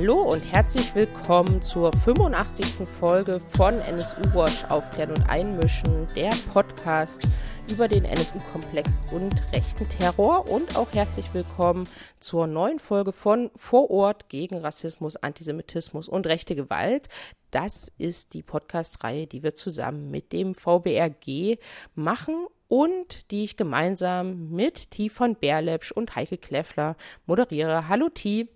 Hallo und herzlich willkommen zur 85. Folge von NSU Watch Aufklären und Einmischen, der Podcast über den NSU-Komplex und rechten Terror und auch herzlich willkommen zur neuen Folge von Vor Ort gegen Rassismus, Antisemitismus und rechte Gewalt. Das ist die Podcast-Reihe, die wir zusammen mit dem VBRG machen und die ich gemeinsam mit T von Berlepsch und Heike Kleffler moderiere. Hallo T.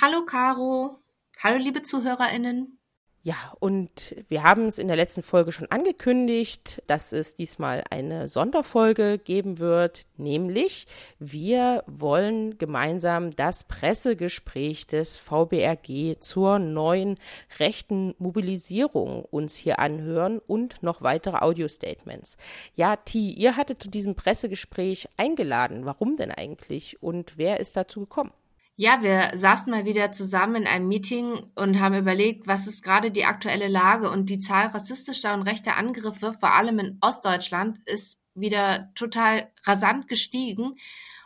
Hallo Caro. Hallo liebe ZuhörerInnen. Ja, und wir haben es in der letzten Folge schon angekündigt, dass es diesmal eine Sonderfolge geben wird, nämlich wir wollen gemeinsam das Pressegespräch des VBRG zur neuen rechten Mobilisierung uns hier anhören und noch weitere Audio-Statements. Ja, T, ihr hattet zu diesem Pressegespräch eingeladen. Warum denn eigentlich und wer ist dazu gekommen? Ja, wir saßen mal wieder zusammen in einem Meeting und haben überlegt, was ist gerade die aktuelle Lage und die Zahl rassistischer und rechter Angriffe, vor allem in Ostdeutschland, ist wieder total rasant gestiegen.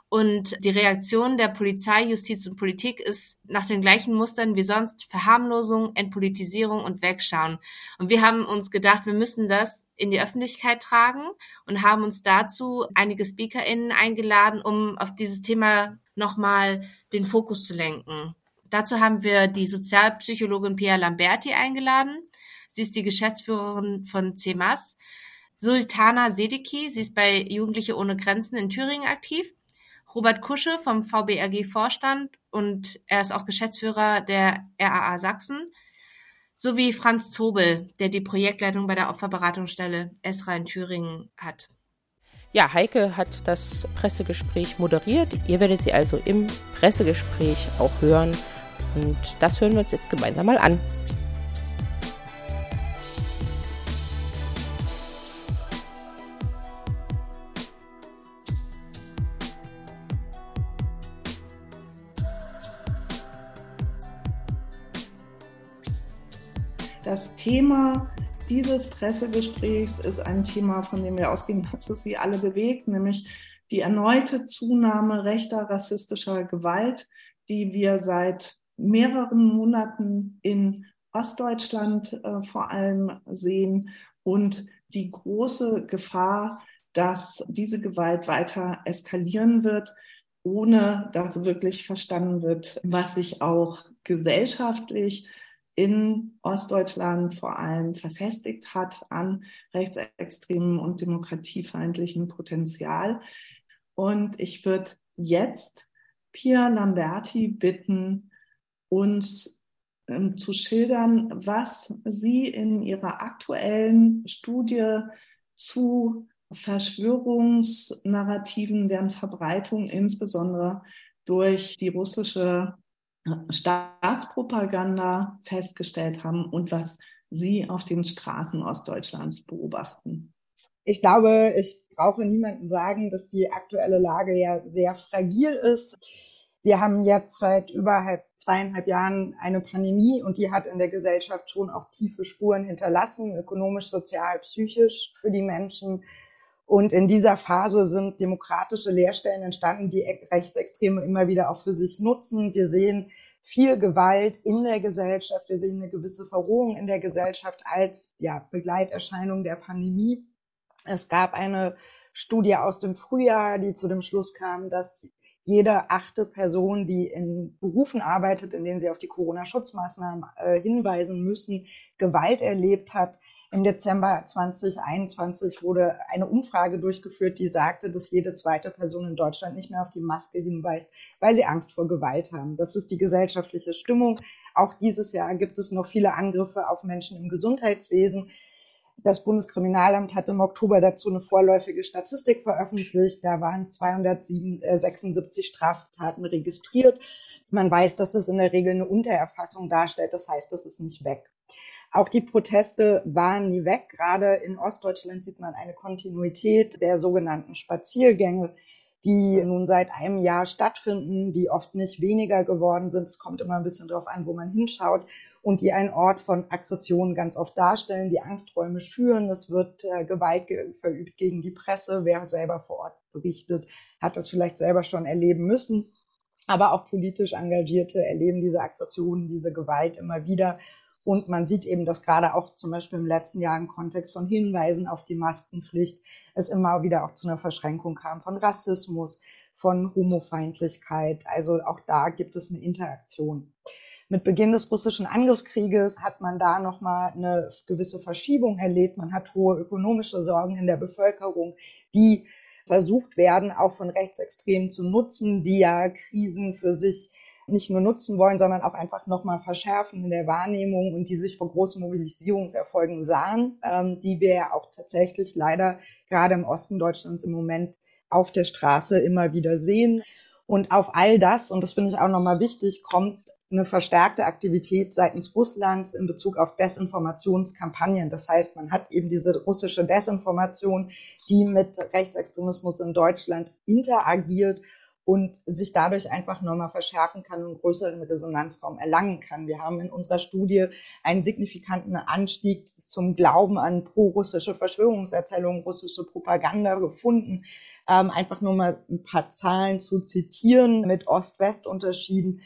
Und die Reaktion der Polizei, Justiz und Politik ist nach den gleichen Mustern wie sonst Verharmlosung, Entpolitisierung und Wegschauen. Und wir haben uns gedacht, wir müssen das in die Öffentlichkeit tragen und haben uns dazu einige SpeakerInnen eingeladen, um auf dieses Thema nochmal den Fokus zu lenken. Dazu haben wir die Sozialpsychologin Pia Lamberti eingeladen. Sie ist die Geschäftsführerin von CEMAS. Sultana Sediki, sie ist bei Jugendliche ohne Grenzen in Thüringen aktiv. Robert Kusche vom VBRG Vorstand und er ist auch Geschäftsführer der RAA Sachsen sowie Franz Zobel, der die Projektleitung bei der Opferberatungsstelle Esra in Thüringen hat. Ja, Heike hat das Pressegespräch moderiert. Ihr werdet sie also im Pressegespräch auch hören. Und das hören wir uns jetzt gemeinsam mal an. Dieses Pressegesprächs ist ein Thema, von dem wir ausgehen, dass es Sie alle bewegt, nämlich die erneute Zunahme rechter rassistischer Gewalt, die wir seit mehreren Monaten in Ostdeutschland äh, vor allem sehen. Und die große Gefahr, dass diese Gewalt weiter eskalieren wird, ohne dass wirklich verstanden wird, was sich auch gesellschaftlich in Ostdeutschland vor allem verfestigt hat an rechtsextremen und demokratiefeindlichen Potenzial. Und ich würde jetzt Pia Lamberti bitten, uns ähm, zu schildern, was sie in ihrer aktuellen Studie zu Verschwörungsnarrativen, deren Verbreitung insbesondere durch die russische Staatspropaganda festgestellt haben und was Sie auf den Straßen Ostdeutschlands beobachten? Ich glaube, ich brauche niemandem sagen, dass die aktuelle Lage ja sehr fragil ist. Wir haben jetzt seit über zweieinhalb Jahren eine Pandemie und die hat in der Gesellschaft schon auch tiefe Spuren hinterlassen, ökonomisch, sozial, psychisch für die Menschen. Und in dieser Phase sind demokratische Lehrstellen entstanden, die Rechtsextreme immer wieder auch für sich nutzen. Wir sehen viel Gewalt in der Gesellschaft. Wir sehen eine gewisse Verrohung in der Gesellschaft als ja, Begleiterscheinung der Pandemie. Es gab eine Studie aus dem Frühjahr, die zu dem Schluss kam, dass jede achte Person, die in Berufen arbeitet, in denen sie auf die Corona-Schutzmaßnahmen äh, hinweisen müssen, Gewalt erlebt hat. Im Dezember 2021 wurde eine Umfrage durchgeführt, die sagte, dass jede zweite Person in Deutschland nicht mehr auf die Maske hinweist, weil sie Angst vor Gewalt haben. Das ist die gesellschaftliche Stimmung. Auch dieses Jahr gibt es noch viele Angriffe auf Menschen im Gesundheitswesen. Das Bundeskriminalamt hat im Oktober dazu eine vorläufige Statistik veröffentlicht. Da waren 276 Straftaten registriert. Man weiß, dass das in der Regel eine Untererfassung darstellt. Das heißt, das ist nicht weg. Auch die Proteste waren nie weg. Gerade in Ostdeutschland sieht man eine Kontinuität der sogenannten Spaziergänge, die nun seit einem Jahr stattfinden, die oft nicht weniger geworden sind. Es kommt immer ein bisschen darauf an, wo man hinschaut und die einen Ort von Aggression ganz oft darstellen, die Angsträume schüren. Es wird äh, Gewalt ge verübt gegen die Presse. Wer selber vor Ort berichtet, hat das vielleicht selber schon erleben müssen. aber auch politisch Engagierte erleben diese Aggressionen, diese Gewalt immer wieder. Und man sieht eben, dass gerade auch zum Beispiel im letzten Jahr im Kontext von Hinweisen auf die Maskenpflicht es immer wieder auch zu einer Verschränkung kam von Rassismus, von Homofeindlichkeit. Also auch da gibt es eine Interaktion. Mit Beginn des russischen Angriffskrieges hat man da nochmal eine gewisse Verschiebung erlebt. Man hat hohe ökonomische Sorgen in der Bevölkerung, die versucht werden, auch von Rechtsextremen zu nutzen, die ja Krisen für sich nicht nur nutzen wollen, sondern auch einfach nochmal verschärfen in der Wahrnehmung und die sich vor großen Mobilisierungserfolgen sahen, ähm, die wir ja auch tatsächlich leider gerade im Osten Deutschlands im Moment auf der Straße immer wieder sehen. Und auf all das, und das finde ich auch nochmal wichtig, kommt eine verstärkte Aktivität seitens Russlands in Bezug auf Desinformationskampagnen. Das heißt, man hat eben diese russische Desinformation, die mit Rechtsextremismus in Deutschland interagiert und sich dadurch einfach nochmal verschärfen kann und größeren Resonanzraum erlangen kann. Wir haben in unserer Studie einen signifikanten Anstieg zum Glauben an pro-russische Verschwörungserzählungen, russische Propaganda gefunden. Ähm, einfach nur mal ein paar Zahlen zu zitieren mit Ost-West-Unterschieden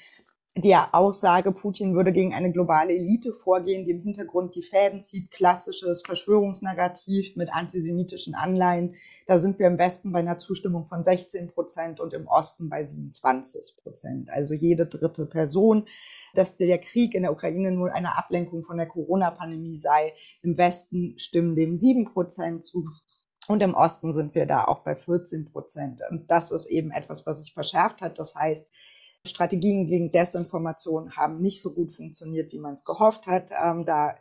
der Aussage, Putin würde gegen eine globale Elite vorgehen, die im Hintergrund die Fäden zieht, klassisches Verschwörungsnarrativ mit antisemitischen Anleihen. Da sind wir im Westen bei einer Zustimmung von 16 Prozent und im Osten bei 27 Prozent. Also jede dritte Person. Dass der Krieg in der Ukraine nur eine Ablenkung von der Corona-Pandemie sei. Im Westen stimmen dem 7 Prozent zu. Und im Osten sind wir da auch bei 14 Prozent. Und das ist eben etwas, was sich verschärft hat. Das heißt, Strategien gegen Desinformation haben nicht so gut funktioniert, wie man es gehofft hat. Ähm, da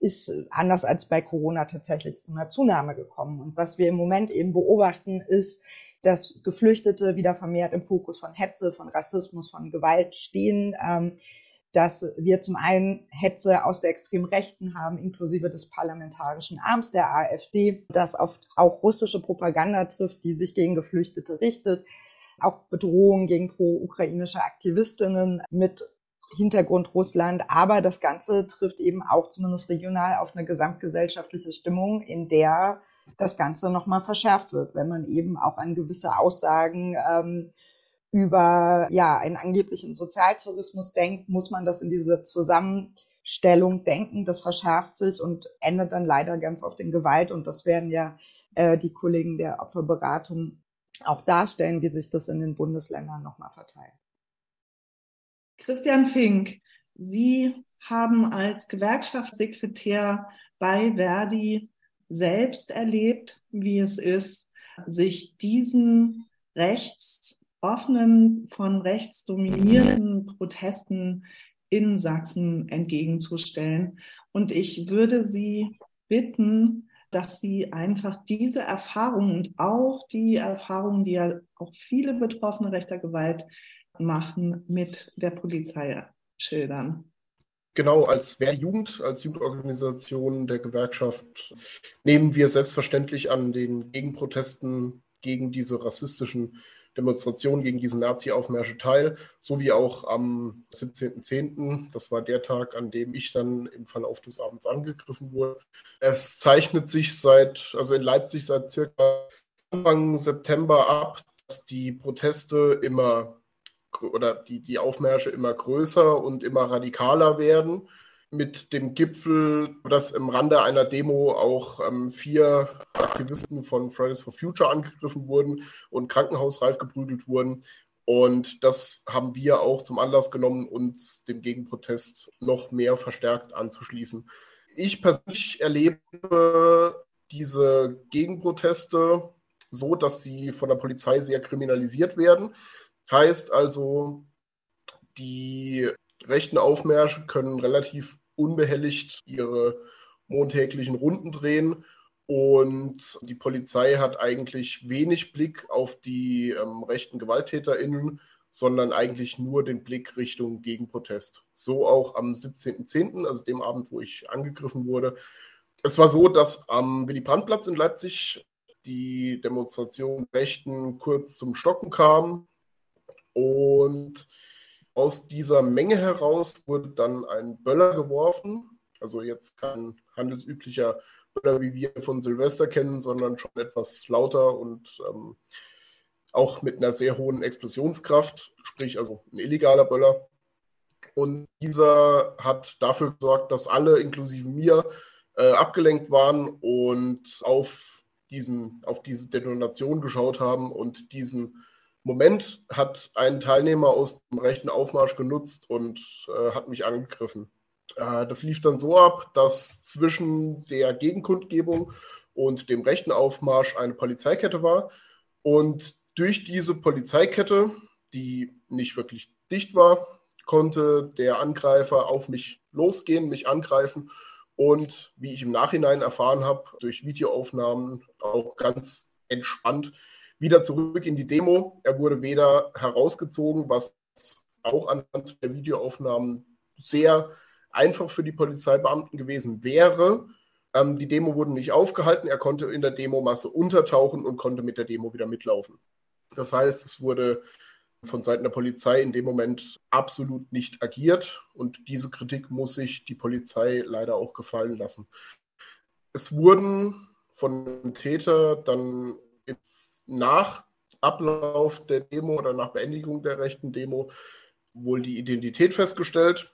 ist anders als bei Corona tatsächlich zu einer Zunahme gekommen. Und was wir im Moment eben beobachten, ist, dass Geflüchtete wieder vermehrt im Fokus von Hetze, von Rassismus, von Gewalt stehen. Ähm, dass wir zum einen Hetze aus der extremen Rechten haben, inklusive des parlamentarischen Arms der AfD, das auf auch russische Propaganda trifft, die sich gegen Geflüchtete richtet, auch Bedrohungen gegen pro-ukrainische Aktivistinnen mit Hintergrund Russland. Aber das Ganze trifft eben auch zumindest regional auf eine gesamtgesellschaftliche Stimmung, in der das Ganze nochmal verschärft wird, wenn man eben auch an gewisse Aussagen ähm, über ja, einen angeblichen Sozialtourismus denkt, muss man das in diese Zusammenstellung denken. Das verschärft sich und endet dann leider ganz oft in Gewalt. Und das werden ja äh, die Kollegen der Opferberatung auch darstellen, wie sich das in den Bundesländern nochmal verteilt. Christian Fink, Sie haben als Gewerkschaftssekretär bei Verdi selbst erlebt, wie es ist, sich diesen rechtsoffenen, von rechts dominierten Protesten in Sachsen entgegenzustellen. Und ich würde Sie bitten, dass sie einfach diese Erfahrungen und auch die Erfahrungen, die ja auch viele Betroffene rechter Gewalt machen, mit der Polizei schildern. Genau, als Wehrjugend, als Jugendorganisation der Gewerkschaft nehmen wir selbstverständlich an den Gegenprotesten gegen diese rassistischen Demonstration gegen diesen Nazi-Aufmärsche teil, sowie auch am 17.10., das war der Tag, an dem ich dann im Verlauf des Abends angegriffen wurde. Es zeichnet sich seit, also in Leipzig seit circa Anfang September ab, dass die Proteste immer oder die, die Aufmärsche immer größer und immer radikaler werden mit dem Gipfel, dass im Rande einer Demo auch ähm, vier Aktivisten von Fridays for Future angegriffen wurden und krankenhausreif geprügelt wurden. Und das haben wir auch zum Anlass genommen, uns dem Gegenprotest noch mehr verstärkt anzuschließen. Ich persönlich erlebe diese Gegenproteste so, dass sie von der Polizei sehr kriminalisiert werden. Heißt also, die rechten Aufmärsche können relativ unbehelligt ihre montäglichen Runden drehen. Und die Polizei hat eigentlich wenig Blick auf die ähm, rechten GewalttäterInnen, sondern eigentlich nur den Blick Richtung Gegenprotest. So auch am 17.10., also dem Abend, wo ich angegriffen wurde. Es war so, dass am Willy-Brandt-Platz in Leipzig die Demonstration Rechten kurz zum Stocken kam und aus dieser Menge heraus wurde dann ein Böller geworfen. Also jetzt kein handelsüblicher Böller, wie wir von Silvester kennen, sondern schon etwas lauter und ähm, auch mit einer sehr hohen Explosionskraft, sprich also ein illegaler Böller. Und dieser hat dafür gesorgt, dass alle, inklusive mir, äh, abgelenkt waren und auf, diesen, auf diese Detonation geschaut haben. Und diesen Moment hat ein Teilnehmer aus dem rechten Aufmarsch genutzt und äh, hat mich angegriffen. Äh, das lief dann so ab, dass zwischen der Gegenkundgebung und dem rechten Aufmarsch eine Polizeikette war. Und durch diese Polizeikette, die nicht wirklich dicht war, konnte der Angreifer auf mich losgehen, mich angreifen und, wie ich im Nachhinein erfahren habe, durch Videoaufnahmen auch ganz entspannt wieder zurück in die Demo. Er wurde weder herausgezogen, was auch anhand der Videoaufnahmen sehr einfach für die Polizeibeamten gewesen wäre. Ähm, die Demo wurde nicht aufgehalten. Er konnte in der Demomasse untertauchen und konnte mit der Demo wieder mitlaufen. Das heißt, es wurde von Seiten der Polizei in dem Moment absolut nicht agiert und diese Kritik muss sich die Polizei leider auch gefallen lassen. Es wurden von dem Täter dann nach Ablauf der Demo oder nach Beendigung der rechten Demo wohl die Identität festgestellt.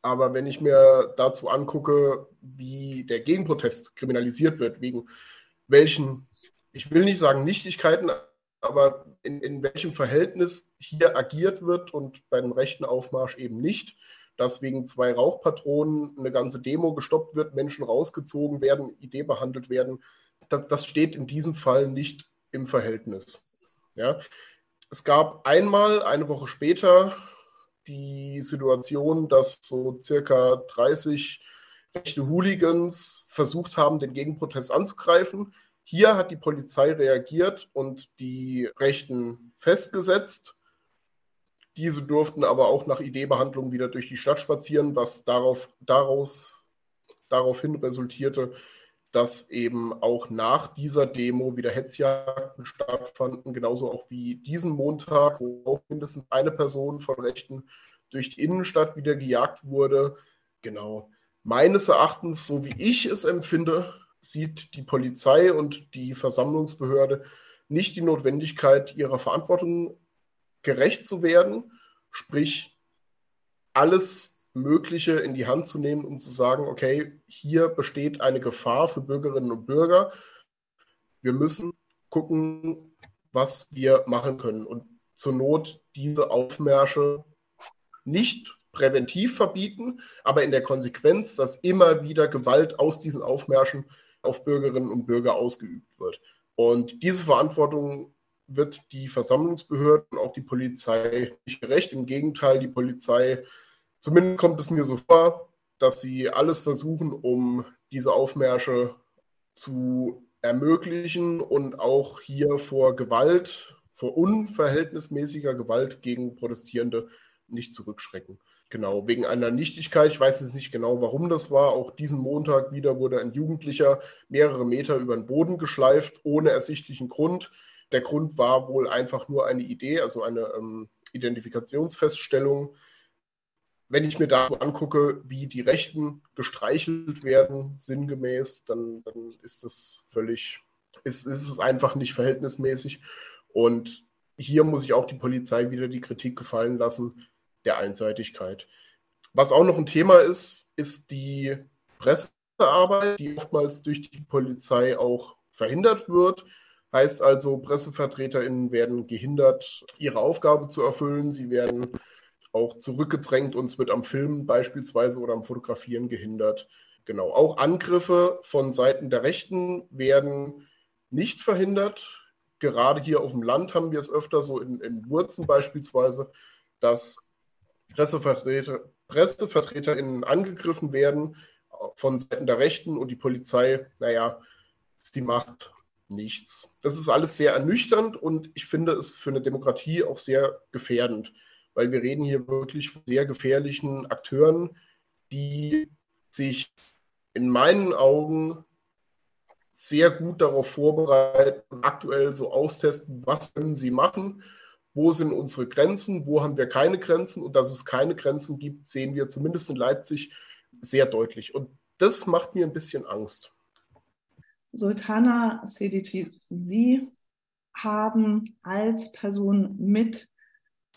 Aber wenn ich mir dazu angucke, wie der Gegenprotest kriminalisiert wird, wegen welchen, ich will nicht sagen Nichtigkeiten, aber in, in welchem Verhältnis hier agiert wird und bei dem rechten Aufmarsch eben nicht, dass wegen zwei Rauchpatronen eine ganze Demo gestoppt wird, Menschen rausgezogen werden, Idee behandelt werden, das, das steht in diesem Fall nicht im Verhältnis. Ja. Es gab einmal, eine Woche später, die Situation, dass so circa 30 rechte Hooligans versucht haben, den Gegenprotest anzugreifen. Hier hat die Polizei reagiert und die Rechten festgesetzt. Diese durften aber auch nach Ideebehandlung wieder durch die Stadt spazieren, was darauf, daraus, daraufhin resultierte, dass eben auch nach dieser Demo wieder Hetzjagden stattfanden, genauso auch wie diesen Montag, wo auch mindestens eine Person von Rechten durch die Innenstadt wieder gejagt wurde. Genau. Meines Erachtens, so wie ich es empfinde, sieht die Polizei und die Versammlungsbehörde nicht die Notwendigkeit, ihrer Verantwortung gerecht zu werden, sprich alles Mögliche in die Hand zu nehmen, um zu sagen, okay, hier besteht eine Gefahr für Bürgerinnen und Bürger. Wir müssen gucken, was wir machen können und zur Not diese Aufmärsche nicht präventiv verbieten, aber in der Konsequenz, dass immer wieder Gewalt aus diesen Aufmärschen auf Bürgerinnen und Bürger ausgeübt wird. Und diese Verantwortung wird die Versammlungsbehörden auch die Polizei nicht gerecht. Im Gegenteil, die Polizei, zumindest kommt es mir so vor, dass sie alles versuchen, um diese Aufmärsche zu ermöglichen und auch hier vor Gewalt, vor unverhältnismäßiger Gewalt gegen Protestierende nicht zurückschrecken. Genau, wegen einer Nichtigkeit. Ich weiß jetzt nicht genau, warum das war. Auch diesen Montag wieder wurde ein Jugendlicher mehrere Meter über den Boden geschleift, ohne ersichtlichen Grund. Der Grund war wohl einfach nur eine Idee, also eine ähm, Identifikationsfeststellung. Wenn ich mir da angucke, wie die Rechten gestreichelt werden, sinngemäß, dann, dann ist das völlig, ist, ist es einfach nicht verhältnismäßig. Und hier muss ich auch die Polizei wieder die Kritik gefallen lassen der Einseitigkeit. Was auch noch ein Thema ist, ist die Pressearbeit, die oftmals durch die Polizei auch verhindert wird. Heißt also, PressevertreterInnen werden gehindert, ihre Aufgabe zu erfüllen. Sie werden auch zurückgedrängt. Uns wird am Filmen beispielsweise oder am Fotografieren gehindert. Genau. Auch Angriffe von Seiten der Rechten werden nicht verhindert. Gerade hier auf dem Land haben wir es öfter, so in, in Wurzen beispielsweise, dass Pressevertreter, PressevertreterInnen angegriffen werden von Seiten der Rechten und die Polizei, naja, sie macht nichts. Das ist alles sehr ernüchternd und ich finde es für eine Demokratie auch sehr gefährdend, weil wir reden hier wirklich von sehr gefährlichen Akteuren, die sich in meinen Augen sehr gut darauf vorbereiten aktuell so austesten, was können sie machen wo sind unsere Grenzen, wo haben wir keine Grenzen und dass es keine Grenzen gibt, sehen wir zumindest in Leipzig sehr deutlich. Und das macht mir ein bisschen Angst. Sultana Sediti, Sie haben als Person mit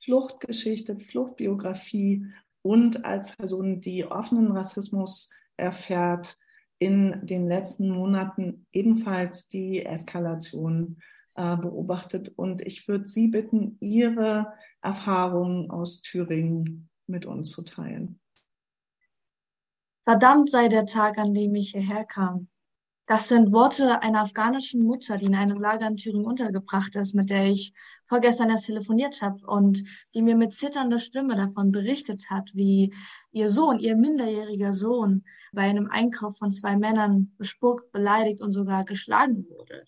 Fluchtgeschichte, Fluchtbiografie und als Person, die offenen Rassismus erfährt, in den letzten Monaten ebenfalls die Eskalation äh, beobachtet. Und ich würde Sie bitten, Ihre Erfahrungen aus Thüringen mit uns zu teilen. Verdammt sei der Tag, an dem ich hierher kam. Das sind Worte einer afghanischen Mutter, die in einem Lager in Thüringen untergebracht ist, mit der ich vorgestern erst telefoniert habe und die mir mit zitternder Stimme davon berichtet hat, wie ihr Sohn, ihr minderjähriger Sohn, bei einem Einkauf von zwei Männern bespuckt, beleidigt und sogar geschlagen wurde.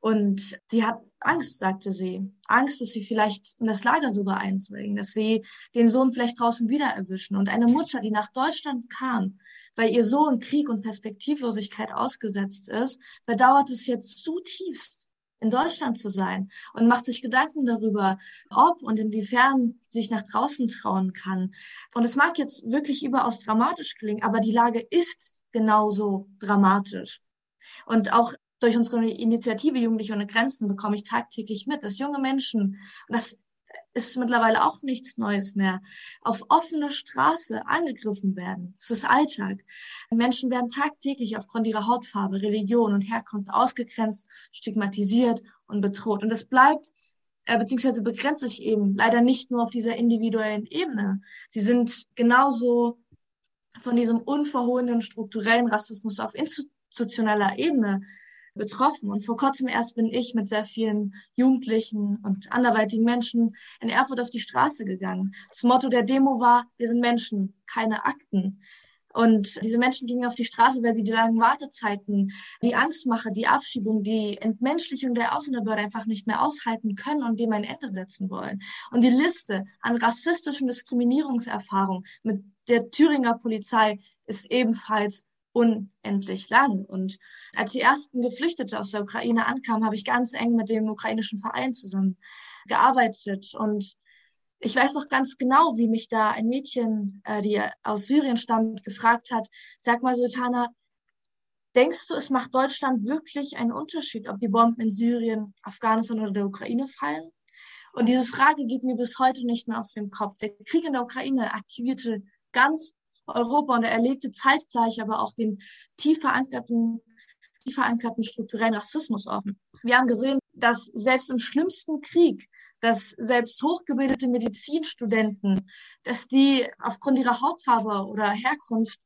Und sie hat Angst, sagte sie. Angst, dass sie vielleicht in das Lager sogar einzwingen, dass sie den Sohn vielleicht draußen wieder erwischen. Und eine Mutter, die nach Deutschland kam, weil ihr Sohn Krieg und Perspektivlosigkeit ausgesetzt ist, bedauert es jetzt zutiefst, in Deutschland zu sein und macht sich Gedanken darüber, ob und inwiefern sich nach draußen trauen kann. Und es mag jetzt wirklich überaus dramatisch klingen, aber die Lage ist genauso dramatisch. Und auch durch unsere Initiative Jugendliche ohne Grenzen bekomme ich tagtäglich mit, dass junge Menschen, und das ist mittlerweile auch nichts Neues mehr, auf offener Straße angegriffen werden. Das ist Alltag. Menschen werden tagtäglich aufgrund ihrer Hautfarbe, Religion und Herkunft ausgegrenzt, stigmatisiert und bedroht. Und das bleibt äh, beziehungsweise begrenzt sich eben leider nicht nur auf dieser individuellen Ebene. Sie sind genauso von diesem unverhohlenen strukturellen Rassismus auf institutioneller Ebene betroffen. Und vor kurzem erst bin ich mit sehr vielen Jugendlichen und anderweitigen Menschen in Erfurt auf die Straße gegangen. Das Motto der Demo war, wir sind Menschen, keine Akten. Und diese Menschen gingen auf die Straße, weil sie die langen Wartezeiten, die Angstmache, die Abschiebung, die Entmenschlichung der Ausländerbehörde einfach nicht mehr aushalten können und dem ein Ende setzen wollen. Und die Liste an rassistischen Diskriminierungserfahrungen mit der Thüringer Polizei ist ebenfalls unendlich lang. Und als die ersten Geflüchtete aus der Ukraine ankamen, habe ich ganz eng mit dem ukrainischen Verein zusammen gearbeitet. Und ich weiß noch ganz genau, wie mich da ein Mädchen, äh, die aus Syrien stammt, gefragt hat, sag mal, Sultana, denkst du, es macht Deutschland wirklich einen Unterschied, ob die Bomben in Syrien, Afghanistan oder der Ukraine fallen? Und diese Frage geht mir bis heute nicht mehr aus dem Kopf. Der Krieg in der Ukraine aktivierte ganz Europa und er erlebte zeitgleich aber auch den tief verankerten, tief verankerten strukturellen Rassismus offen. Wir haben gesehen, dass selbst im schlimmsten Krieg, dass selbst hochgebildete Medizinstudenten, dass die aufgrund ihrer Hautfarbe oder Herkunft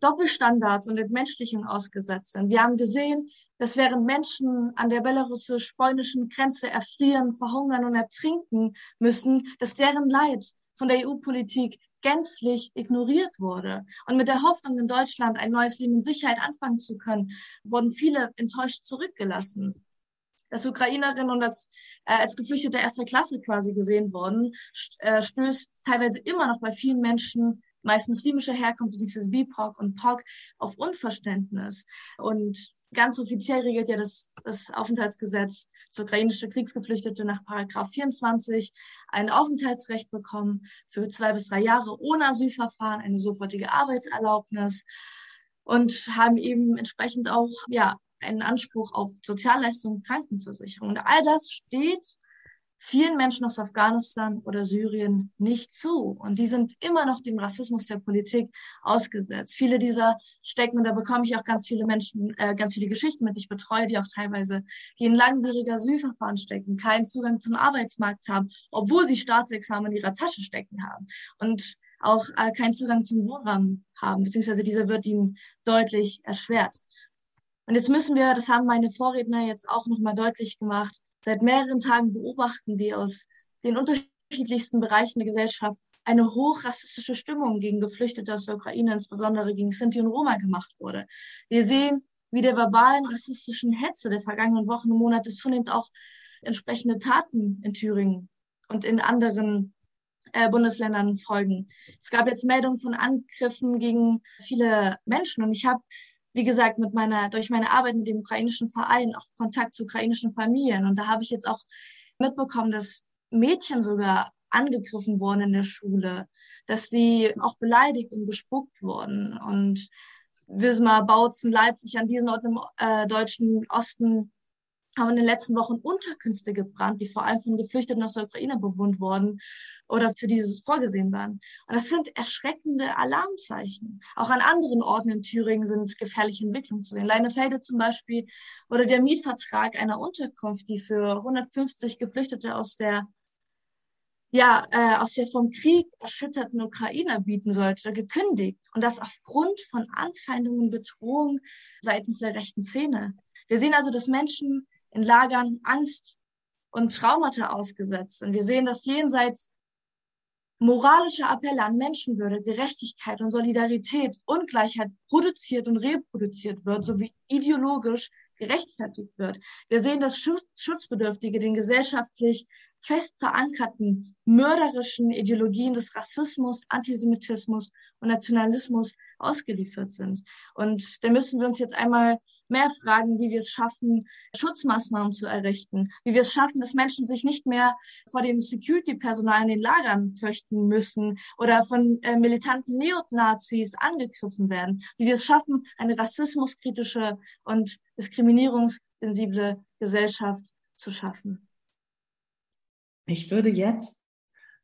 Doppelstandards und Entmenschlichung ausgesetzt sind. Wir haben gesehen, dass während Menschen an der belarussisch-polnischen Grenze erfrieren, verhungern und ertrinken müssen, dass deren Leid von der EU-Politik gänzlich ignoriert wurde. Und mit der Hoffnung, in Deutschland ein neues Leben in Sicherheit anfangen zu können, wurden viele enttäuscht zurückgelassen. Dass Ukrainerinnen und als, äh, als Geflüchtete erster Klasse quasi gesehen wurden, äh, stößt teilweise immer noch bei vielen Menschen meist muslimischer Herkunft, beziehungsweise BIPOC und POC, auf Unverständnis. Und ganz offiziell regelt ja das, das Aufenthaltsgesetz zur ukrainische Kriegsgeflüchtete nach Paragraph 24 ein Aufenthaltsrecht bekommen für zwei bis drei Jahre ohne Asylverfahren, eine sofortige Arbeitserlaubnis und haben eben entsprechend auch ja einen Anspruch auf Sozialleistungen, Krankenversicherung. Und all das steht vielen Menschen aus Afghanistan oder Syrien nicht zu. Und die sind immer noch dem Rassismus der Politik ausgesetzt. Viele dieser stecken, und da bekomme ich auch ganz viele Menschen, äh, ganz viele Geschichten mit, ich betreue die auch teilweise, die in langwieriger Asylverfahren stecken, keinen Zugang zum Arbeitsmarkt haben, obwohl sie Staatsexamen in ihrer Tasche stecken haben. Und auch äh, keinen Zugang zum Wohnraum haben, beziehungsweise dieser wird ihnen deutlich erschwert. Und jetzt müssen wir, das haben meine Vorredner jetzt auch nochmal deutlich gemacht, Seit mehreren Tagen beobachten wir aus den unterschiedlichsten Bereichen der Gesellschaft eine hochrassistische Stimmung gegen Geflüchtete aus der Ukraine, insbesondere gegen Sinti und Roma gemacht wurde. Wir sehen, wie der verbalen rassistischen Hetze der vergangenen Wochen und Monate zunehmend auch entsprechende Taten in Thüringen und in anderen äh, Bundesländern folgen. Es gab jetzt Meldungen von Angriffen gegen viele Menschen und ich habe wie gesagt, mit meiner, durch meine Arbeit mit dem ukrainischen Verein auch Kontakt zu ukrainischen Familien. Und da habe ich jetzt auch mitbekommen, dass Mädchen sogar angegriffen wurden in der Schule, dass sie auch beleidigt und bespuckt wurden. Und Wismar, Bautzen, Leipzig, an diesen Orten im äh, deutschen Osten haben in den letzten Wochen Unterkünfte gebrannt, die vor allem von Geflüchteten aus der Ukraine bewohnt wurden oder für dieses vorgesehen waren. Und das sind erschreckende Alarmzeichen. Auch an anderen Orten in Thüringen sind gefährliche Entwicklungen zu sehen. Leinefelde zum Beispiel oder der Mietvertrag einer Unterkunft, die für 150 Geflüchtete aus der ja, äh, aus der vom Krieg erschütterten Ukraine bieten sollte, gekündigt. Und das aufgrund von Anfeindungen, Bedrohung seitens der rechten Szene. Wir sehen also, dass Menschen in Lagern Angst und Traumata ausgesetzt sind. Wir sehen, dass jenseits moralischer Appelle an Menschenwürde, Gerechtigkeit und Solidarität Ungleichheit produziert und reproduziert wird, sowie ideologisch gerechtfertigt wird. Wir sehen, dass Schutzbedürftige den gesellschaftlich fest verankerten mörderischen Ideologien des Rassismus, Antisemitismus und Nationalismus ausgeliefert sind. Und da müssen wir uns jetzt einmal mehr fragen, wie wir es schaffen, Schutzmaßnahmen zu errichten, wie wir es schaffen, dass Menschen sich nicht mehr vor dem Security-Personal in den Lagern fürchten müssen oder von äh, militanten Neonazis angegriffen werden, wie wir es schaffen, eine rassismuskritische und diskriminierungssensible Gesellschaft zu schaffen. Ich würde jetzt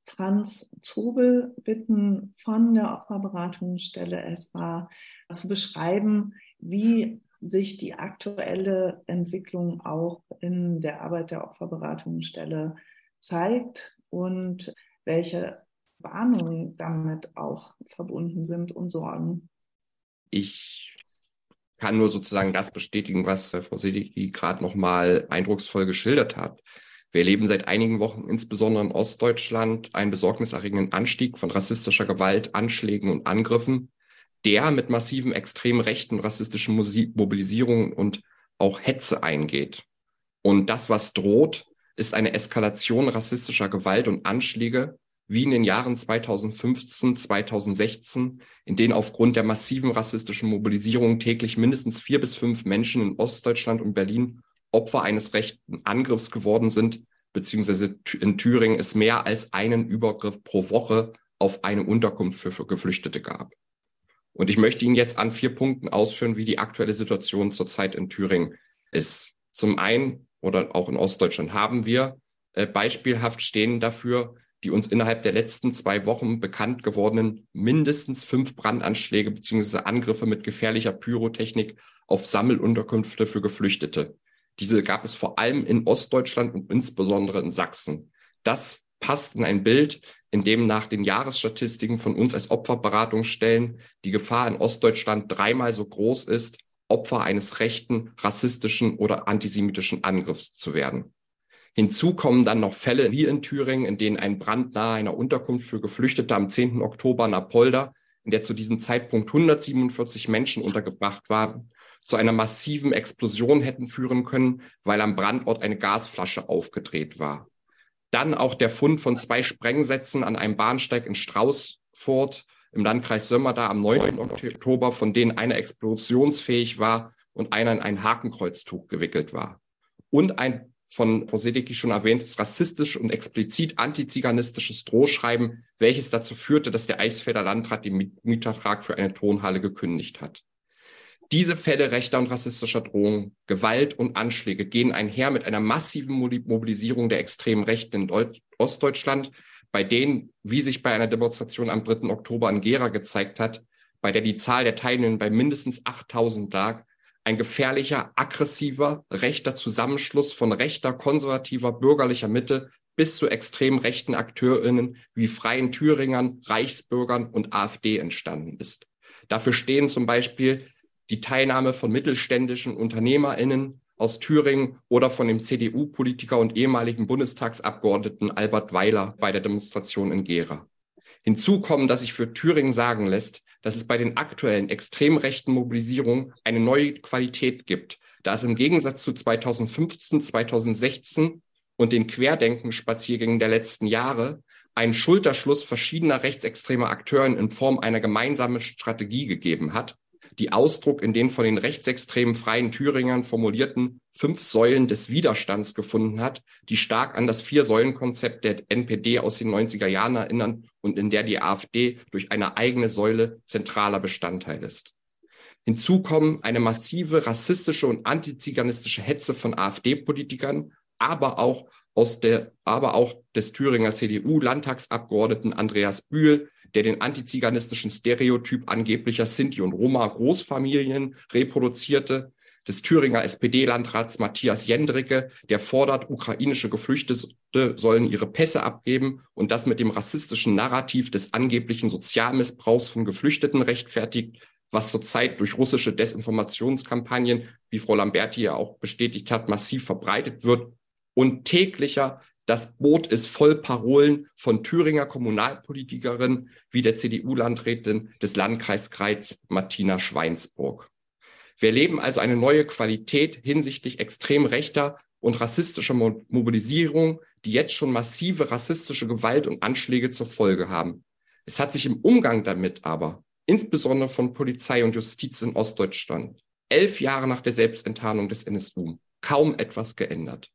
Franz Zobel bitten, von der Opferberatungsstelle ESRA zu beschreiben, wie sich die aktuelle Entwicklung auch in der Arbeit der Opferberatungsstelle zeigt und welche Warnungen damit auch verbunden sind und Sorgen. Ich kann nur sozusagen das bestätigen, was Frau Sedicki gerade nochmal eindrucksvoll geschildert hat. Wir erleben seit einigen Wochen insbesondere in Ostdeutschland einen besorgniserregenden Anstieg von rassistischer Gewalt, Anschlägen und Angriffen, der mit massiven extremen rechten rassistischen Mobilisierungen und auch Hetze eingeht. Und das, was droht, ist eine Eskalation rassistischer Gewalt und Anschläge, wie in den Jahren 2015, 2016, in denen aufgrund der massiven rassistischen Mobilisierung täglich mindestens vier bis fünf Menschen in Ostdeutschland und Berlin Opfer eines rechten Angriffs geworden sind, beziehungsweise in Thüringen es mehr als einen Übergriff pro Woche auf eine Unterkunft für Geflüchtete gab. Und ich möchte Ihnen jetzt an vier Punkten ausführen, wie die aktuelle Situation zurzeit in Thüringen ist. Zum einen oder auch in Ostdeutschland haben wir äh, beispielhaft stehen dafür die uns innerhalb der letzten zwei Wochen bekannt gewordenen mindestens fünf Brandanschläge beziehungsweise Angriffe mit gefährlicher Pyrotechnik auf Sammelunterkünfte für Geflüchtete. Diese gab es vor allem in Ostdeutschland und insbesondere in Sachsen. Das passt in ein Bild, in dem nach den Jahresstatistiken von uns als Opferberatungsstellen die Gefahr in Ostdeutschland dreimal so groß ist, Opfer eines rechten, rassistischen oder antisemitischen Angriffs zu werden. Hinzu kommen dann noch Fälle wie in Thüringen, in denen ein Brand nahe einer Unterkunft für Geflüchtete am 10. Oktober in Apolda, in der zu diesem Zeitpunkt 147 Menschen untergebracht waren, zu einer massiven Explosion hätten führen können, weil am Brandort eine Gasflasche aufgedreht war. Dann auch der Fund von zwei Sprengsätzen an einem Bahnsteig in Straußfurt im Landkreis Sömmerda am 9. Oktober, von denen einer explosionsfähig war und einer in ein Hakenkreuztuch gewickelt war. Und ein von Posedeki schon erwähntes rassistisch und explizit antiziganistisches Drohschreiben, welches dazu führte, dass der Eisfelder Landrat den Mietvertrag für eine Tonhalle gekündigt hat. Diese Fälle rechter und rassistischer Drohung, Gewalt und Anschläge gehen einher mit einer massiven Mobilisierung der extremen Rechten in Deut Ostdeutschland, bei denen, wie sich bei einer Demonstration am 3. Oktober in Gera gezeigt hat, bei der die Zahl der Teilnehmer bei mindestens 8000 lag, ein gefährlicher, aggressiver, rechter Zusammenschluss von rechter, konservativer, bürgerlicher Mitte bis zu extrem rechten AkteurInnen wie Freien Thüringern, Reichsbürgern und AfD entstanden ist. Dafür stehen zum Beispiel die Teilnahme von mittelständischen UnternehmerInnen aus Thüringen oder von dem CDU-Politiker und ehemaligen Bundestagsabgeordneten Albert Weiler bei der Demonstration in Gera. Hinzu kommen, dass sich für Thüringen sagen lässt, dass es bei den aktuellen extrem rechten Mobilisierungen eine neue Qualität gibt, da es im Gegensatz zu 2015, 2016 und den Querdenken-Spaziergängen der letzten Jahre einen Schulterschluss verschiedener rechtsextremer Akteuren in Form einer gemeinsamen Strategie gegeben hat, die Ausdruck in den von den rechtsextremen Freien Thüringern formulierten fünf Säulen des Widerstands gefunden hat, die stark an das Vier-Säulen-Konzept der NPD aus den 90er Jahren erinnern und in der die AfD durch eine eigene Säule zentraler Bestandteil ist. Hinzu kommen eine massive rassistische und antiziganistische Hetze von AfD-Politikern, aber auch aus der, aber auch des Thüringer CDU-Landtagsabgeordneten Andreas Bühl, der den antiziganistischen Stereotyp angeblicher Sinti und Roma Großfamilien reproduzierte, des Thüringer SPD-Landrats Matthias Jendricke, der fordert, ukrainische Geflüchtete sollen ihre Pässe abgeben und das mit dem rassistischen Narrativ des angeblichen Sozialmissbrauchs von Geflüchteten rechtfertigt, was zurzeit durch russische Desinformationskampagnen, wie Frau Lamberti ja auch bestätigt hat, massiv verbreitet wird und täglicher das Boot ist voll Parolen von Thüringer Kommunalpolitikerinnen wie der CDU-Landrätin des Landkreis Greiz, Martina Schweinsburg. Wir erleben also eine neue Qualität hinsichtlich extrem rechter und rassistischer Mobilisierung, die jetzt schon massive rassistische Gewalt und Anschläge zur Folge haben. Es hat sich im Umgang damit aber, insbesondere von Polizei und Justiz in Ostdeutschland, elf Jahre nach der Selbstenttarnung des NSU, kaum etwas geändert.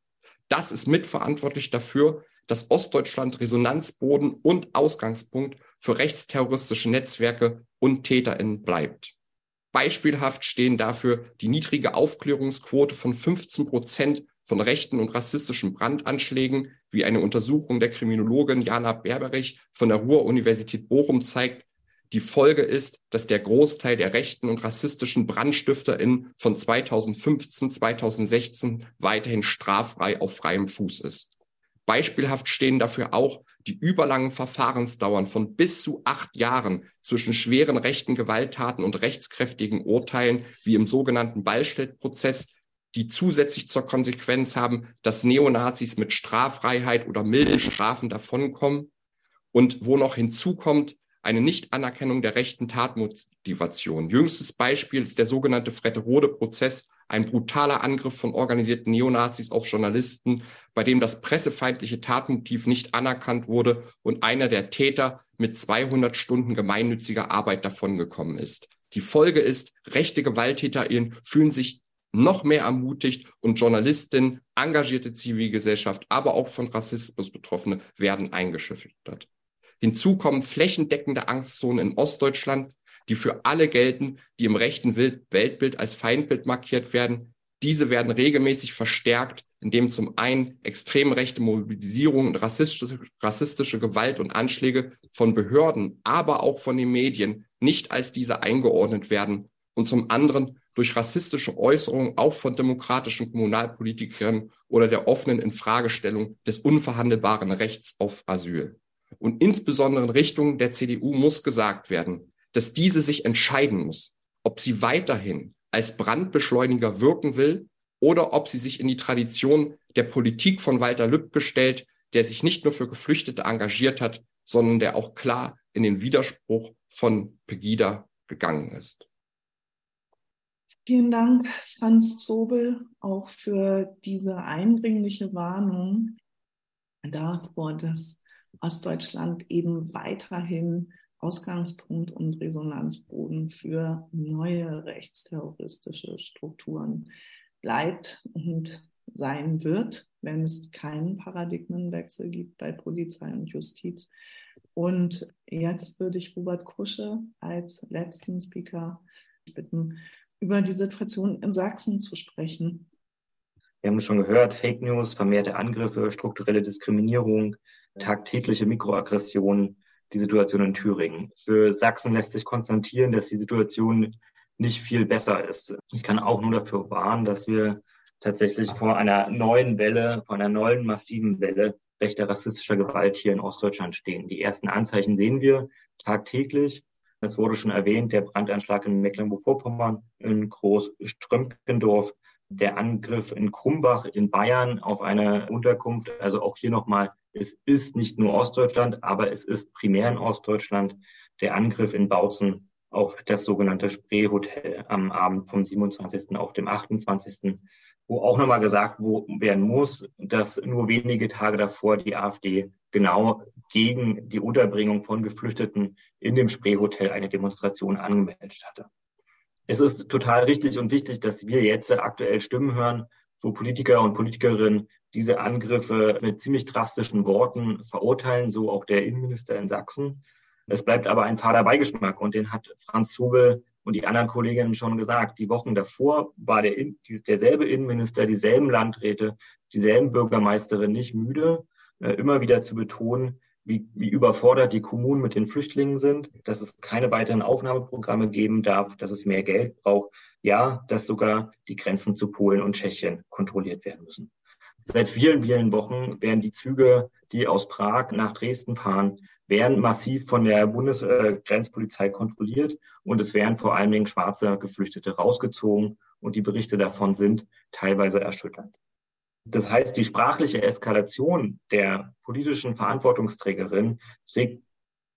Das ist mitverantwortlich dafür, dass Ostdeutschland Resonanzboden und Ausgangspunkt für rechtsterroristische Netzwerke und TäterInnen bleibt. Beispielhaft stehen dafür die niedrige Aufklärungsquote von 15 Prozent von rechten und rassistischen Brandanschlägen, wie eine Untersuchung der Kriminologin Jana Berberich von der Ruhr-Universität Bochum zeigt. Die Folge ist, dass der Großteil der rechten und rassistischen BrandstifterInnen von 2015, 2016 weiterhin straffrei auf freiem Fuß ist. Beispielhaft stehen dafür auch die überlangen Verfahrensdauern von bis zu acht Jahren zwischen schweren rechten Gewalttaten und rechtskräftigen Urteilen, wie im sogenannten Ballstellprozess, die zusätzlich zur Konsequenz haben, dass Neonazis mit Straffreiheit oder milden Strafen davonkommen und wo noch hinzukommt, eine Nichtanerkennung der rechten Tatmotivation. Jüngstes Beispiel ist der sogenannte Fredde-Rode-Prozess, ein brutaler Angriff von organisierten Neonazis auf Journalisten, bei dem das pressefeindliche Tatmotiv nicht anerkannt wurde und einer der Täter mit 200 Stunden gemeinnütziger Arbeit davongekommen ist. Die Folge ist, rechte GewalttäterInnen fühlen sich noch mehr ermutigt und Journalistinnen, engagierte Zivilgesellschaft, aber auch von Rassismus Betroffene werden eingeschüchtert. Hinzu kommen flächendeckende Angstzonen in Ostdeutschland, die für alle gelten, die im rechten Weltbild als Feindbild markiert werden. Diese werden regelmäßig verstärkt, indem zum einen extrem rechte Mobilisierung und rassistische, rassistische Gewalt und Anschläge von Behörden, aber auch von den Medien nicht als diese eingeordnet werden und zum anderen durch rassistische Äußerungen auch von demokratischen Kommunalpolitikern oder der offenen Infragestellung des unverhandelbaren Rechts auf Asyl. Und insbesondere in Richtung der CDU muss gesagt werden, dass diese sich entscheiden muss, ob sie weiterhin als Brandbeschleuniger wirken will oder ob sie sich in die Tradition der Politik von Walter Lübcke stellt, der sich nicht nur für Geflüchtete engagiert hat, sondern der auch klar in den Widerspruch von Pegida gegangen ist. Vielen Dank, Franz Zobel, auch für diese eindringliche Warnung davor, dass Ostdeutschland eben weiterhin Ausgangspunkt und Resonanzboden für neue rechtsterroristische Strukturen bleibt und sein wird, wenn es keinen Paradigmenwechsel gibt bei Polizei und Justiz. Und jetzt würde ich Robert Krusche als letzten Speaker bitten, über die Situation in Sachsen zu sprechen. Wir haben schon gehört, Fake News, vermehrte Angriffe, strukturelle Diskriminierung, tagtägliche Mikroaggressionen, die Situation in Thüringen. Für Sachsen lässt sich konstatieren, dass die Situation nicht viel besser ist. Ich kann auch nur dafür warnen, dass wir tatsächlich vor einer neuen Welle, vor einer neuen massiven Welle rechter rassistischer Gewalt hier in Ostdeutschland stehen. Die ersten Anzeichen sehen wir tagtäglich. Es wurde schon erwähnt, der Brandanschlag in Mecklenburg-Vorpommern, in Groß-Strömkendorf, der Angriff in Krumbach in Bayern auf eine Unterkunft. Also auch hier nochmal es ist nicht nur Ostdeutschland, aber es ist primär in Ostdeutschland der Angriff in Bautzen auf das sogenannte Spree-Hotel am Abend vom 27. auf dem 28., wo auch nochmal gesagt werden muss, dass nur wenige Tage davor die AfD genau gegen die Unterbringung von Geflüchteten in dem Spree-Hotel eine Demonstration angemeldet hatte. Es ist total richtig und wichtig, dass wir jetzt aktuell Stimmen hören, wo Politiker und Politikerinnen diese Angriffe mit ziemlich drastischen Worten verurteilen, so auch der Innenminister in Sachsen. Es bleibt aber ein fader Beigeschmack und den hat Franz Zobel und die anderen Kolleginnen schon gesagt, die Wochen davor war der, derselbe Innenminister, dieselben Landräte, dieselben Bürgermeisterin nicht müde, äh, immer wieder zu betonen, wie, wie überfordert die Kommunen mit den Flüchtlingen sind, dass es keine weiteren Aufnahmeprogramme geben darf, dass es mehr Geld braucht, ja, dass sogar die Grenzen zu Polen und Tschechien kontrolliert werden müssen. Seit vielen, vielen Wochen werden die Züge, die aus Prag nach Dresden fahren, werden massiv von der Bundesgrenzpolizei kontrolliert und es werden vor allen Dingen schwarze Geflüchtete rausgezogen und die Berichte davon sind teilweise erschütternd. Das heißt, die sprachliche Eskalation der politischen Verantwortungsträgerin trägt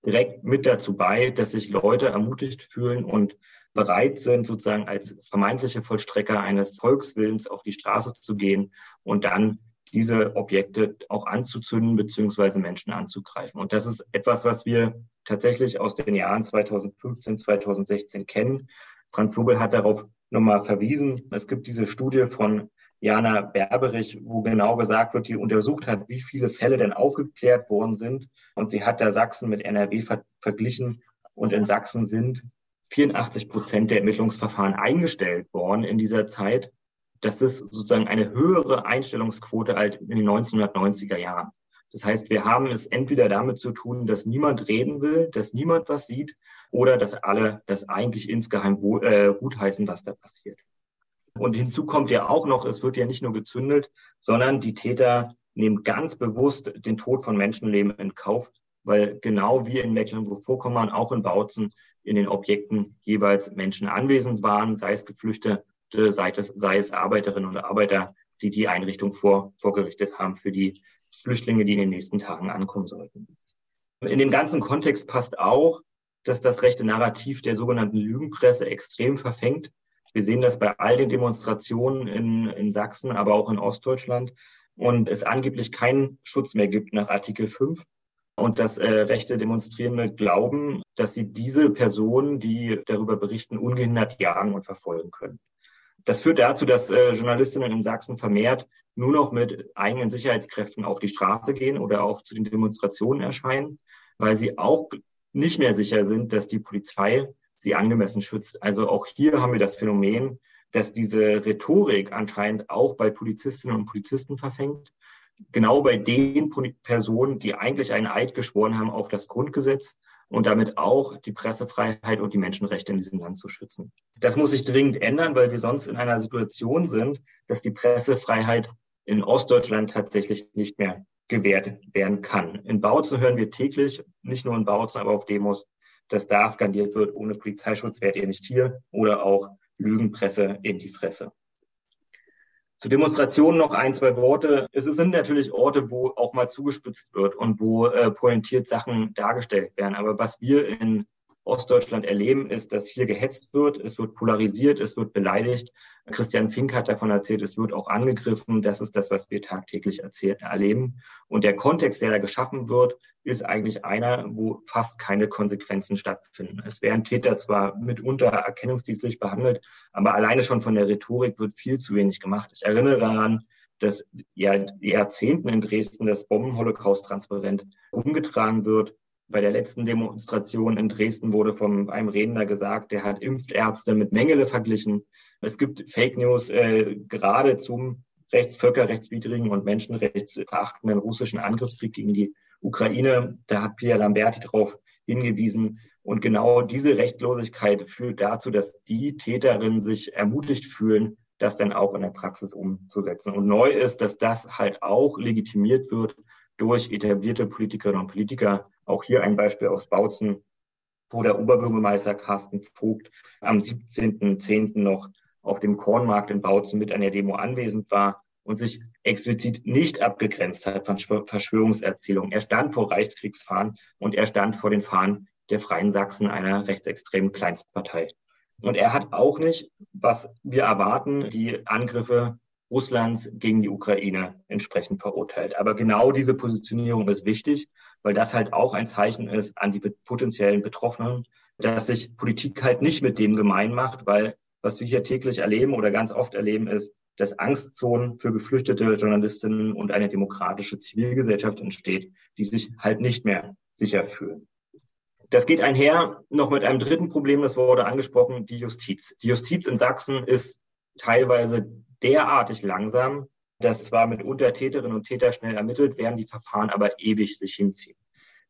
direkt mit dazu bei, dass sich Leute ermutigt fühlen und bereit sind, sozusagen als vermeintliche Vollstrecker eines Volkswillens auf die Straße zu gehen und dann diese Objekte auch anzuzünden beziehungsweise Menschen anzugreifen. Und das ist etwas, was wir tatsächlich aus den Jahren 2015, 2016 kennen. Franz Sobel hat darauf nochmal verwiesen. Es gibt diese Studie von Jana Berberich, wo genau gesagt wird, die untersucht hat, wie viele Fälle denn aufgeklärt worden sind. Und sie hat da Sachsen mit NRW ver verglichen. Und in Sachsen sind 84 Prozent der Ermittlungsverfahren eingestellt worden in dieser Zeit das ist sozusagen eine höhere Einstellungsquote als in den 1990er Jahren. Das heißt, wir haben es entweder damit zu tun, dass niemand reden will, dass niemand was sieht, oder dass alle das eigentlich insgeheim wohl, äh, gutheißen, was da passiert. Und hinzu kommt ja auch noch, es wird ja nicht nur gezündelt, sondern die Täter nehmen ganz bewusst den Tod von Menschenleben in Kauf, weil genau wie in Mecklenburg-Vorpommern, auch in Bautzen, in den Objekten jeweils Menschen anwesend waren, sei es Geflüchtete sei es, sei es Arbeiterinnen oder Arbeiter, die die Einrichtung vor, vorgerichtet haben für die Flüchtlinge, die in den nächsten Tagen ankommen sollten. In dem ganzen Kontext passt auch, dass das rechte Narrativ der sogenannten Lügenpresse extrem verfängt. Wir sehen das bei all den Demonstrationen in, in Sachsen, aber auch in Ostdeutschland und es angeblich keinen Schutz mehr gibt nach Artikel 5 und dass äh, rechte Demonstrierende glauben, dass sie diese Personen, die darüber berichten, ungehindert jagen und verfolgen können. Das führt dazu, dass äh, Journalistinnen in Sachsen vermehrt nur noch mit eigenen Sicherheitskräften auf die Straße gehen oder auch zu den Demonstrationen erscheinen, weil sie auch nicht mehr sicher sind, dass die Polizei sie angemessen schützt. Also auch hier haben wir das Phänomen, dass diese Rhetorik anscheinend auch bei Polizistinnen und Polizisten verfängt. Genau bei den Personen, die eigentlich einen Eid geschworen haben auf das Grundgesetz und damit auch die Pressefreiheit und die Menschenrechte in diesem Land zu schützen. Das muss sich dringend ändern, weil wir sonst in einer Situation sind, dass die Pressefreiheit in Ostdeutschland tatsächlich nicht mehr gewährt werden kann. In Bautzen hören wir täglich, nicht nur in Bautzen, aber auf Demos, dass da skandiert wird, ohne Polizeischutz wärt ihr nicht hier oder auch Lügenpresse in die Fresse. Zu Demonstrationen noch ein, zwei Worte. Es sind natürlich Orte, wo auch mal zugespitzt wird und wo äh, pointiert Sachen dargestellt werden. Aber was wir in Ostdeutschland erleben, ist, dass hier gehetzt wird, es wird polarisiert, es wird beleidigt. Christian Fink hat davon erzählt, es wird auch angegriffen. Das ist das, was wir tagtäglich erleben. Und der Kontext, der da geschaffen wird, ist eigentlich einer, wo fast keine Konsequenzen stattfinden. Es werden Täter zwar mitunter erkennungsdienstlich behandelt, aber alleine schon von der Rhetorik wird viel zu wenig gemacht. Ich erinnere daran, dass ja Jahrzehnten in Dresden das Bombenholocaust transparent umgetragen wird bei der letzten Demonstration in Dresden wurde von einem Redner gesagt, der hat Impfärzte mit Mengele verglichen. Es gibt Fake News äh, gerade zum rechtsvölkerrechtswidrigen und menschenrechtsverachtenden russischen Angriffskrieg gegen die Ukraine. Da hat Pierre Lamberti darauf hingewiesen. Und genau diese Rechtlosigkeit führt dazu, dass die Täterinnen sich ermutigt fühlen, das dann auch in der Praxis umzusetzen. Und neu ist, dass das halt auch legitimiert wird durch etablierte Politikerinnen und Politiker, auch hier ein Beispiel aus Bautzen, wo der Oberbürgermeister Carsten Vogt am 17.10. noch auf dem Kornmarkt in Bautzen mit einer Demo anwesend war und sich explizit nicht abgegrenzt hat von Verschwörungserzählungen. Er stand vor Reichskriegsfahnen und er stand vor den Fahnen der Freien Sachsen, einer rechtsextremen Kleinstpartei. Und er hat auch nicht, was wir erwarten, die Angriffe Russlands gegen die Ukraine entsprechend verurteilt. Aber genau diese Positionierung ist wichtig, weil das halt auch ein Zeichen ist an die potenziellen Betroffenen, dass sich Politik halt nicht mit dem gemein macht, weil was wir hier täglich erleben oder ganz oft erleben ist, dass Angstzonen für geflüchtete Journalistinnen und eine demokratische Zivilgesellschaft entsteht, die sich halt nicht mehr sicher fühlen. Das geht einher noch mit einem dritten Problem, das wurde angesprochen, die Justiz. Die Justiz in Sachsen ist teilweise derartig langsam, dass zwar mit Untertäterinnen und Täter schnell ermittelt werden, die Verfahren aber ewig sich hinziehen.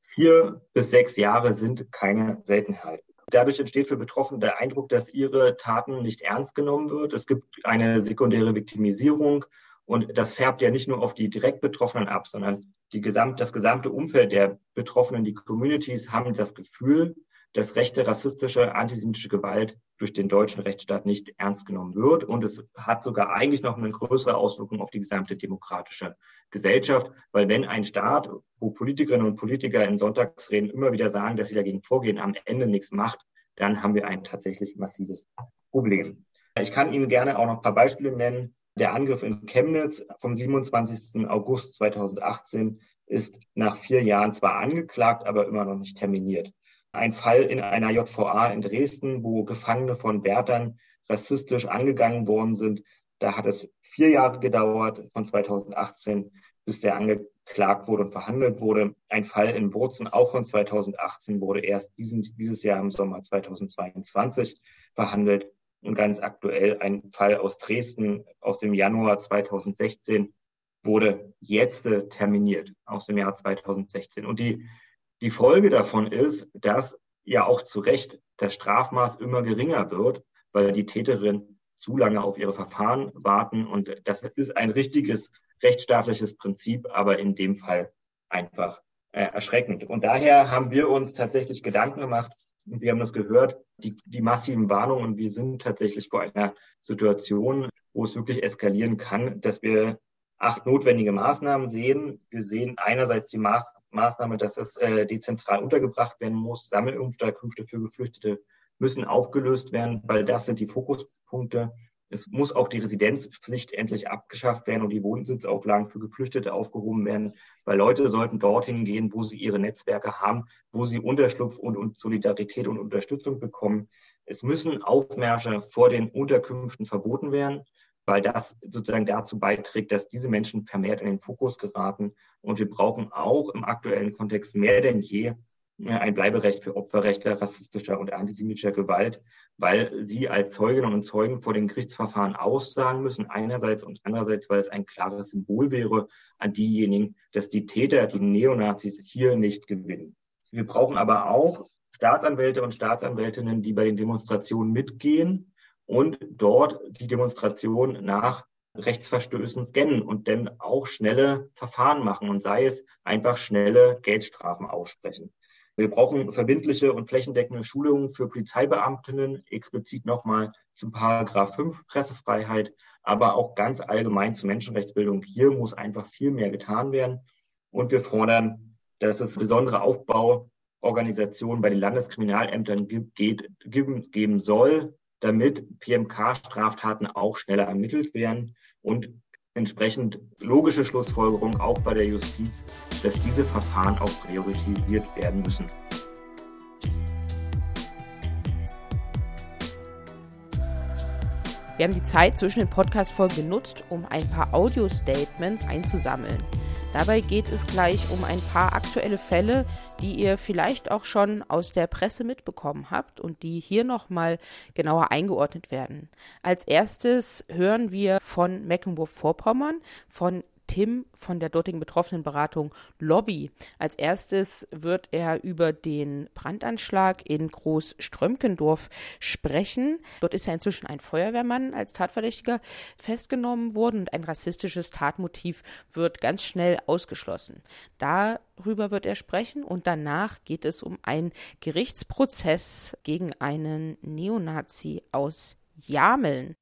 Vier bis sechs Jahre sind keine Seltenheit. Dadurch entsteht für Betroffene der Eindruck, dass ihre Taten nicht ernst genommen wird. Es gibt eine sekundäre Viktimisierung und das färbt ja nicht nur auf die direkt Betroffenen ab, sondern die gesamt, das gesamte Umfeld der Betroffenen, die Communities haben das Gefühl, dass rechte, rassistische, antisemitische Gewalt durch den deutschen Rechtsstaat nicht ernst genommen wird. Und es hat sogar eigentlich noch eine größere Auswirkung auf die gesamte demokratische Gesellschaft, weil wenn ein Staat, wo Politikerinnen und Politiker in Sonntagsreden immer wieder sagen, dass sie dagegen vorgehen, am Ende nichts macht, dann haben wir ein tatsächlich massives Problem. Ich kann Ihnen gerne auch noch ein paar Beispiele nennen. Der Angriff in Chemnitz vom 27. August 2018 ist nach vier Jahren zwar angeklagt, aber immer noch nicht terminiert ein Fall in einer JVA in Dresden, wo Gefangene von Wärtern rassistisch angegangen worden sind. Da hat es vier Jahre gedauert, von 2018 bis der angeklagt wurde und verhandelt wurde. Ein Fall in Wurzen, auch von 2018, wurde erst diesen, dieses Jahr im Sommer 2022 verhandelt. Und ganz aktuell ein Fall aus Dresden aus dem Januar 2016 wurde jetzt terminiert, aus dem Jahr 2016. Und die die Folge davon ist, dass ja auch zu Recht das Strafmaß immer geringer wird, weil die Täterin zu lange auf ihre Verfahren warten. Und das ist ein richtiges rechtsstaatliches Prinzip, aber in dem Fall einfach äh, erschreckend. Und daher haben wir uns tatsächlich Gedanken gemacht, und Sie haben das gehört, die, die massiven Warnungen. wir sind tatsächlich vor einer Situation, wo es wirklich eskalieren kann, dass wir acht notwendige Maßnahmen sehen. Wir sehen einerseits die Maß Maßnahme, dass es äh, dezentral untergebracht werden muss. Sammelunterkünfte für Geflüchtete müssen aufgelöst werden, weil das sind die Fokuspunkte. Es muss auch die Residenzpflicht endlich abgeschafft werden und die Wohnsitzauflagen für Geflüchtete aufgehoben werden, weil Leute sollten dorthin gehen, wo sie ihre Netzwerke haben, wo sie Unterschlupf und, und Solidarität und Unterstützung bekommen. Es müssen Aufmärsche vor den Unterkünften verboten werden weil das sozusagen dazu beiträgt, dass diese Menschen vermehrt in den Fokus geraten. Und wir brauchen auch im aktuellen Kontext mehr denn je äh, ein Bleiberecht für Opferrechte rassistischer und antisemitischer Gewalt, weil sie als Zeuginnen und Zeugen vor den Gerichtsverfahren aussagen müssen, einerseits und andererseits, weil es ein klares Symbol wäre an diejenigen, dass die Täter, die Neonazis hier nicht gewinnen. Wir brauchen aber auch Staatsanwälte und Staatsanwältinnen, die bei den Demonstrationen mitgehen und dort die Demonstration nach Rechtsverstößen scannen und dann auch schnelle Verfahren machen und sei es einfach schnelle Geldstrafen aussprechen. Wir brauchen verbindliche und flächendeckende Schulungen für Polizeibeamtinnen, explizit nochmal zum Paragraph 5 Pressefreiheit, aber auch ganz allgemein zur Menschenrechtsbildung. Hier muss einfach viel mehr getan werden. Und wir fordern, dass es besondere Aufbauorganisationen bei den Landeskriminalämtern gibt, geht, geben, geben soll, damit PMK-Straftaten auch schneller ermittelt werden und entsprechend logische Schlussfolgerung auch bei der Justiz, dass diese Verfahren auch priorisiert werden müssen. Wir haben die Zeit zwischen den Podcast-Folgen genutzt, um ein paar Audio-Statements einzusammeln. Dabei geht es gleich um ein paar aktuelle Fälle, die ihr vielleicht auch schon aus der Presse mitbekommen habt und die hier nochmal genauer eingeordnet werden. Als erstes hören wir von Mecklenburg-Vorpommern, von Tim von der dortigen Betroffenenberatung Lobby. Als erstes wird er über den Brandanschlag in Großströmkendorf sprechen. Dort ist ja inzwischen ein Feuerwehrmann als Tatverdächtiger festgenommen worden und ein rassistisches Tatmotiv wird ganz schnell ausgeschlossen. Darüber wird er sprechen und danach geht es um einen Gerichtsprozess gegen einen Neonazi aus Jameln.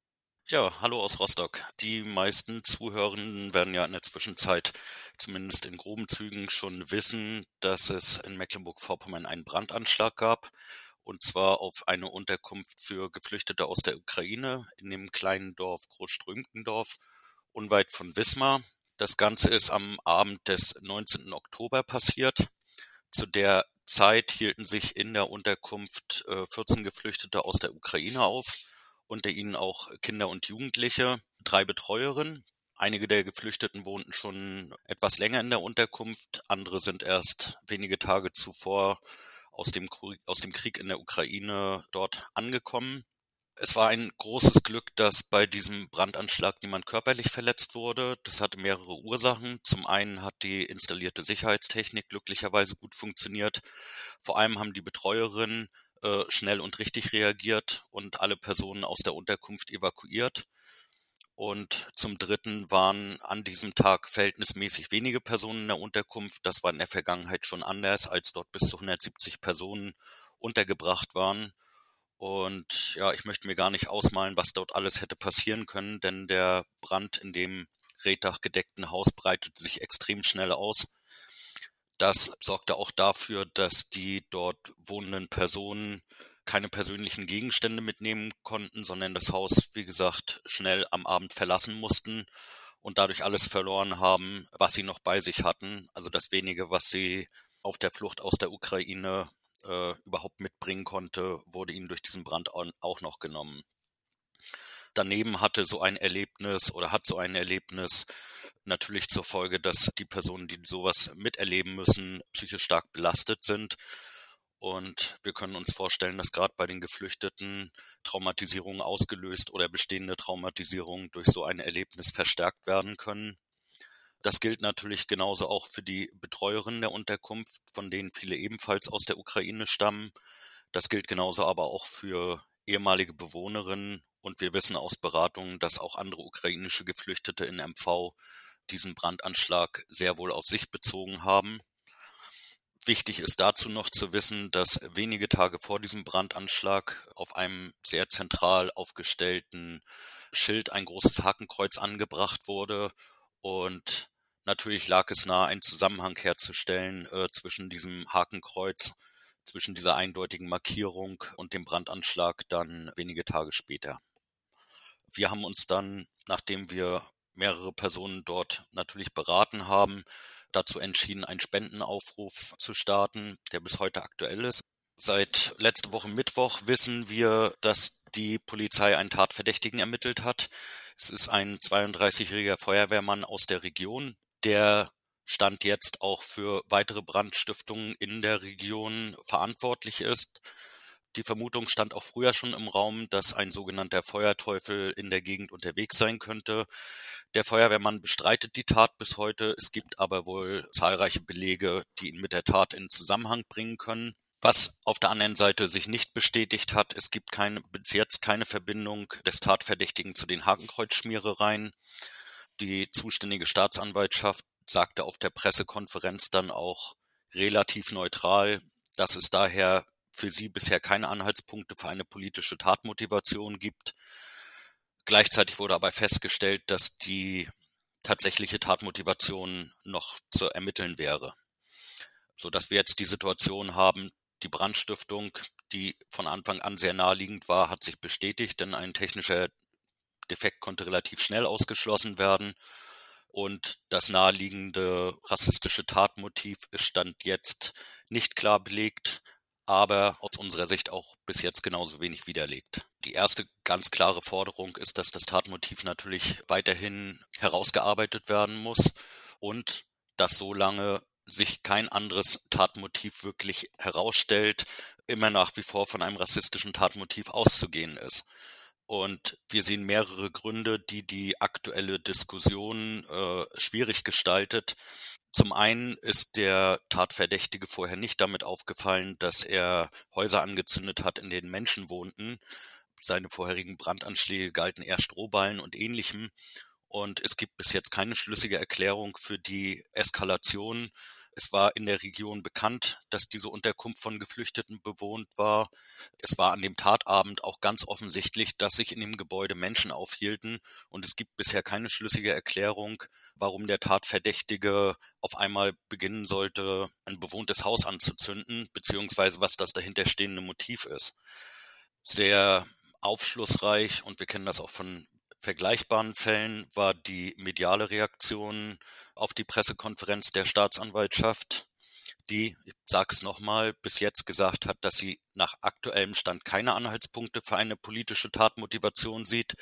Ja, hallo aus Rostock. Die meisten Zuhörenden werden ja in der Zwischenzeit zumindest in groben Zügen schon wissen, dass es in Mecklenburg-Vorpommern einen Brandanschlag gab, und zwar auf eine Unterkunft für Geflüchtete aus der Ukraine in dem kleinen Dorf Großströmkendorf, unweit von Wismar. Das Ganze ist am Abend des 19. Oktober passiert. Zu der Zeit hielten sich in der Unterkunft 14 äh, Geflüchtete aus der Ukraine auf unter ihnen auch Kinder und Jugendliche, drei Betreuerinnen. Einige der Geflüchteten wohnten schon etwas länger in der Unterkunft, andere sind erst wenige Tage zuvor aus dem, aus dem Krieg in der Ukraine dort angekommen. Es war ein großes Glück, dass bei diesem Brandanschlag niemand körperlich verletzt wurde. Das hatte mehrere Ursachen. Zum einen hat die installierte Sicherheitstechnik glücklicherweise gut funktioniert. Vor allem haben die Betreuerinnen äh, schnell und richtig reagiert und alle Personen aus der Unterkunft evakuiert. Und zum Dritten waren an diesem Tag verhältnismäßig wenige Personen in der Unterkunft. Das war in der Vergangenheit schon anders, als dort bis zu 170 Personen untergebracht waren. Und ja, ich möchte mir gar nicht ausmalen, was dort alles hätte passieren können, denn der Brand in dem reddachgedeckten Haus breitete sich extrem schnell aus. Das sorgte auch dafür, dass die dort wohnenden Personen keine persönlichen Gegenstände mitnehmen konnten, sondern das Haus, wie gesagt, schnell am Abend verlassen mussten und dadurch alles verloren haben, was sie noch bei sich hatten. Also das wenige, was sie auf der Flucht aus der Ukraine äh, überhaupt mitbringen konnte, wurde ihnen durch diesen Brand auch noch genommen. Daneben hatte so ein Erlebnis oder hat so ein Erlebnis natürlich zur Folge, dass die Personen, die sowas miterleben müssen, psychisch stark belastet sind und wir können uns vorstellen, dass gerade bei den Geflüchteten Traumatisierungen ausgelöst oder bestehende Traumatisierungen durch so ein Erlebnis verstärkt werden können. Das gilt natürlich genauso auch für die Betreuerinnen der Unterkunft, von denen viele ebenfalls aus der Ukraine stammen. Das gilt genauso aber auch für ehemalige Bewohnerinnen. Und wir wissen aus Beratungen, dass auch andere ukrainische Geflüchtete in MV diesen Brandanschlag sehr wohl auf sich bezogen haben. Wichtig ist dazu noch zu wissen, dass wenige Tage vor diesem Brandanschlag auf einem sehr zentral aufgestellten Schild ein großes Hakenkreuz angebracht wurde und natürlich lag es nahe, einen Zusammenhang herzustellen äh, zwischen diesem Hakenkreuz, zwischen dieser eindeutigen Markierung und dem Brandanschlag dann wenige Tage später. Wir haben uns dann, nachdem wir mehrere Personen dort natürlich beraten haben, dazu entschieden, einen Spendenaufruf zu starten, der bis heute aktuell ist. Seit letzte Woche Mittwoch wissen wir, dass die Polizei einen Tatverdächtigen ermittelt hat. Es ist ein 32-jähriger Feuerwehrmann aus der Region, der Stand jetzt auch für weitere Brandstiftungen in der Region verantwortlich ist. Die Vermutung stand auch früher schon im Raum, dass ein sogenannter Feuerteufel in der Gegend unterwegs sein könnte. Der Feuerwehrmann bestreitet die Tat bis heute. Es gibt aber wohl zahlreiche Belege, die ihn mit der Tat in Zusammenhang bringen können. Was auf der anderen Seite sich nicht bestätigt hat, es gibt keine, bis jetzt keine Verbindung des Tatverdächtigen zu den Hakenkreuzschmierereien. Die zuständige Staatsanwaltschaft sagte auf der Pressekonferenz dann auch relativ neutral, dass es daher für sie bisher keine Anhaltspunkte für eine politische Tatmotivation gibt. Gleichzeitig wurde aber festgestellt, dass die tatsächliche Tatmotivation noch zu ermitteln wäre, so dass wir jetzt die Situation haben, die Brandstiftung, die von Anfang an sehr naheliegend war, hat sich bestätigt, denn ein technischer Defekt konnte relativ schnell ausgeschlossen werden. Und das naheliegende rassistische Tatmotiv ist Stand jetzt nicht klar belegt aber aus unserer Sicht auch bis jetzt genauso wenig widerlegt. Die erste ganz klare Forderung ist, dass das Tatmotiv natürlich weiterhin herausgearbeitet werden muss und dass solange sich kein anderes Tatmotiv wirklich herausstellt, immer nach wie vor von einem rassistischen Tatmotiv auszugehen ist. Und wir sehen mehrere Gründe, die die aktuelle Diskussion äh, schwierig gestaltet. Zum einen ist der Tatverdächtige vorher nicht damit aufgefallen, dass er Häuser angezündet hat, in denen Menschen wohnten. Seine vorherigen Brandanschläge galten eher Strohballen und ähnlichem. Und es gibt bis jetzt keine schlüssige Erklärung für die Eskalation es war in der Region bekannt, dass diese Unterkunft von Geflüchteten bewohnt war. Es war an dem Tatabend auch ganz offensichtlich, dass sich in dem Gebäude Menschen aufhielten und es gibt bisher keine schlüssige Erklärung, warum der Tatverdächtige auf einmal beginnen sollte, ein bewohntes Haus anzuzünden, beziehungsweise was das dahinterstehende Motiv ist. Sehr aufschlussreich und wir kennen das auch von vergleichbaren Fällen war die mediale Reaktion auf die Pressekonferenz der Staatsanwaltschaft, die, ich sage es nochmal, bis jetzt gesagt hat, dass sie nach aktuellem Stand keine Anhaltspunkte für eine politische Tatmotivation sieht.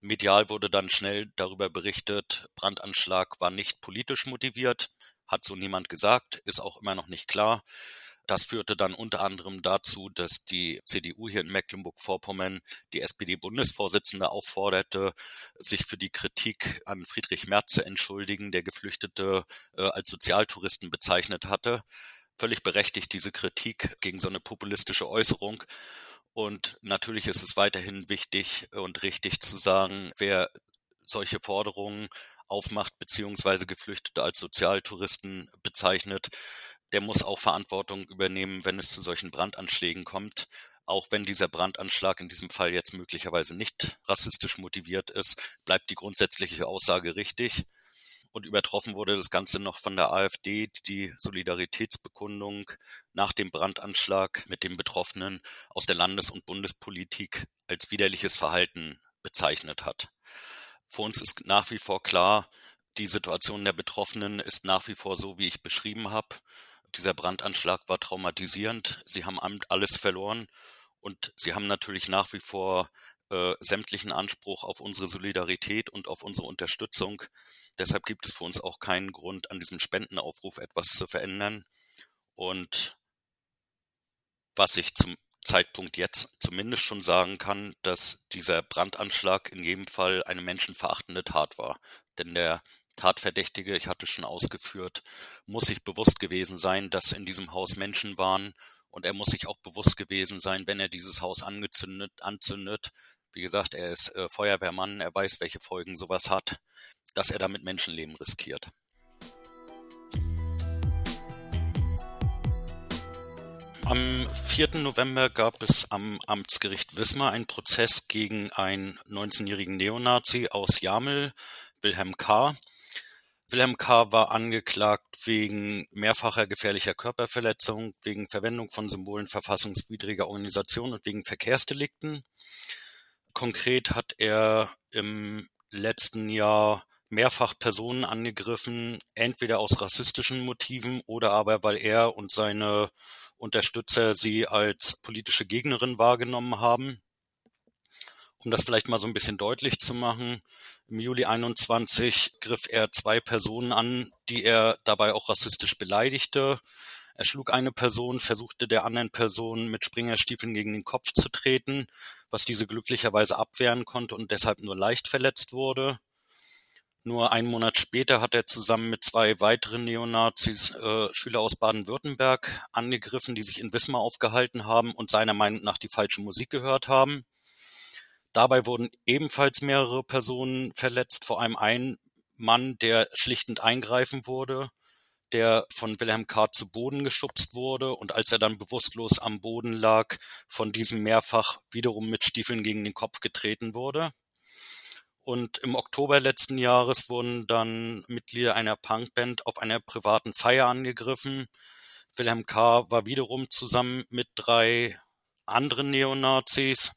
Medial wurde dann schnell darüber berichtet, Brandanschlag war nicht politisch motiviert, hat so niemand gesagt, ist auch immer noch nicht klar. Das führte dann unter anderem dazu, dass die CDU hier in Mecklenburg-Vorpommern die SPD-Bundesvorsitzende aufforderte, sich für die Kritik an Friedrich Merz zu entschuldigen, der Geflüchtete äh, als Sozialtouristen bezeichnet hatte. Völlig berechtigt diese Kritik gegen so eine populistische Äußerung. Und natürlich ist es weiterhin wichtig und richtig zu sagen, wer solche Forderungen aufmacht, beziehungsweise Geflüchtete als Sozialtouristen bezeichnet, der muss auch Verantwortung übernehmen, wenn es zu solchen Brandanschlägen kommt. Auch wenn dieser Brandanschlag in diesem Fall jetzt möglicherweise nicht rassistisch motiviert ist, bleibt die grundsätzliche Aussage richtig. Und übertroffen wurde das Ganze noch von der AfD, die die Solidaritätsbekundung nach dem Brandanschlag mit den Betroffenen aus der Landes- und Bundespolitik als widerliches Verhalten bezeichnet hat. Für uns ist nach wie vor klar, die Situation der Betroffenen ist nach wie vor so, wie ich beschrieben habe. Dieser Brandanschlag war traumatisierend. Sie haben alles verloren und sie haben natürlich nach wie vor äh, sämtlichen Anspruch auf unsere Solidarität und auf unsere Unterstützung. Deshalb gibt es für uns auch keinen Grund, an diesem Spendenaufruf etwas zu verändern. Und was ich zum Zeitpunkt jetzt zumindest schon sagen kann, dass dieser Brandanschlag in jedem Fall eine menschenverachtende Tat war. Denn der Tatverdächtige, ich hatte schon ausgeführt, muss sich bewusst gewesen sein, dass in diesem Haus Menschen waren und er muss sich auch bewusst gewesen sein, wenn er dieses Haus angezündet, anzündet. Wie gesagt, er ist äh, Feuerwehrmann, er weiß, welche Folgen sowas hat, dass er damit Menschenleben riskiert. Am 4. November gab es am Amtsgericht Wismar einen Prozess gegen einen 19-jährigen Neonazi aus Jamel, Wilhelm K. Wilhelm K. war angeklagt wegen mehrfacher gefährlicher Körperverletzung, wegen Verwendung von Symbolen verfassungswidriger Organisation und wegen Verkehrsdelikten. Konkret hat er im letzten Jahr mehrfach Personen angegriffen, entweder aus rassistischen Motiven oder aber weil er und seine Unterstützer sie als politische Gegnerin wahrgenommen haben. Um das vielleicht mal so ein bisschen deutlich zu machen, im Juli 21 griff er zwei Personen an, die er dabei auch rassistisch beleidigte. Er schlug eine Person, versuchte der anderen Person mit Springerstiefeln gegen den Kopf zu treten, was diese glücklicherweise abwehren konnte und deshalb nur leicht verletzt wurde. Nur einen Monat später hat er zusammen mit zwei weiteren Neonazis äh, Schüler aus Baden-Württemberg angegriffen, die sich in Wismar aufgehalten haben und seiner Meinung nach die falsche Musik gehört haben. Dabei wurden ebenfalls mehrere Personen verletzt, vor allem ein Mann, der schlichtend eingreifen wurde, der von Wilhelm K. zu Boden geschubst wurde und als er dann bewusstlos am Boden lag, von diesem mehrfach wiederum mit Stiefeln gegen den Kopf getreten wurde. Und im Oktober letzten Jahres wurden dann Mitglieder einer Punkband auf einer privaten Feier angegriffen. Wilhelm K. war wiederum zusammen mit drei anderen Neonazis,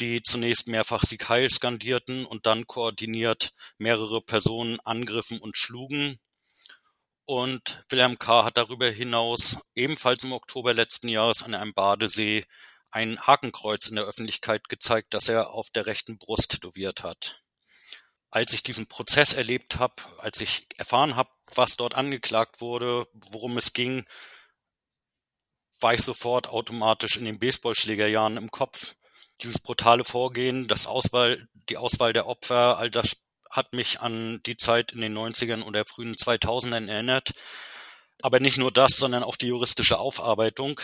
die zunächst mehrfach Sieg Heil skandierten und dann koordiniert mehrere Personen angriffen und schlugen. Und Wilhelm K. hat darüber hinaus ebenfalls im Oktober letzten Jahres an einem Badesee ein Hakenkreuz in der Öffentlichkeit gezeigt, das er auf der rechten Brust tätowiert hat als ich diesen Prozess erlebt habe, als ich erfahren habe, was dort angeklagt wurde, worum es ging, war ich sofort automatisch in den Baseballschlägerjahren im Kopf. Dieses brutale Vorgehen, das Auswahl, die Auswahl der Opfer, all das hat mich an die Zeit in den 90ern oder frühen 2000ern erinnert. Aber nicht nur das, sondern auch die juristische Aufarbeitung.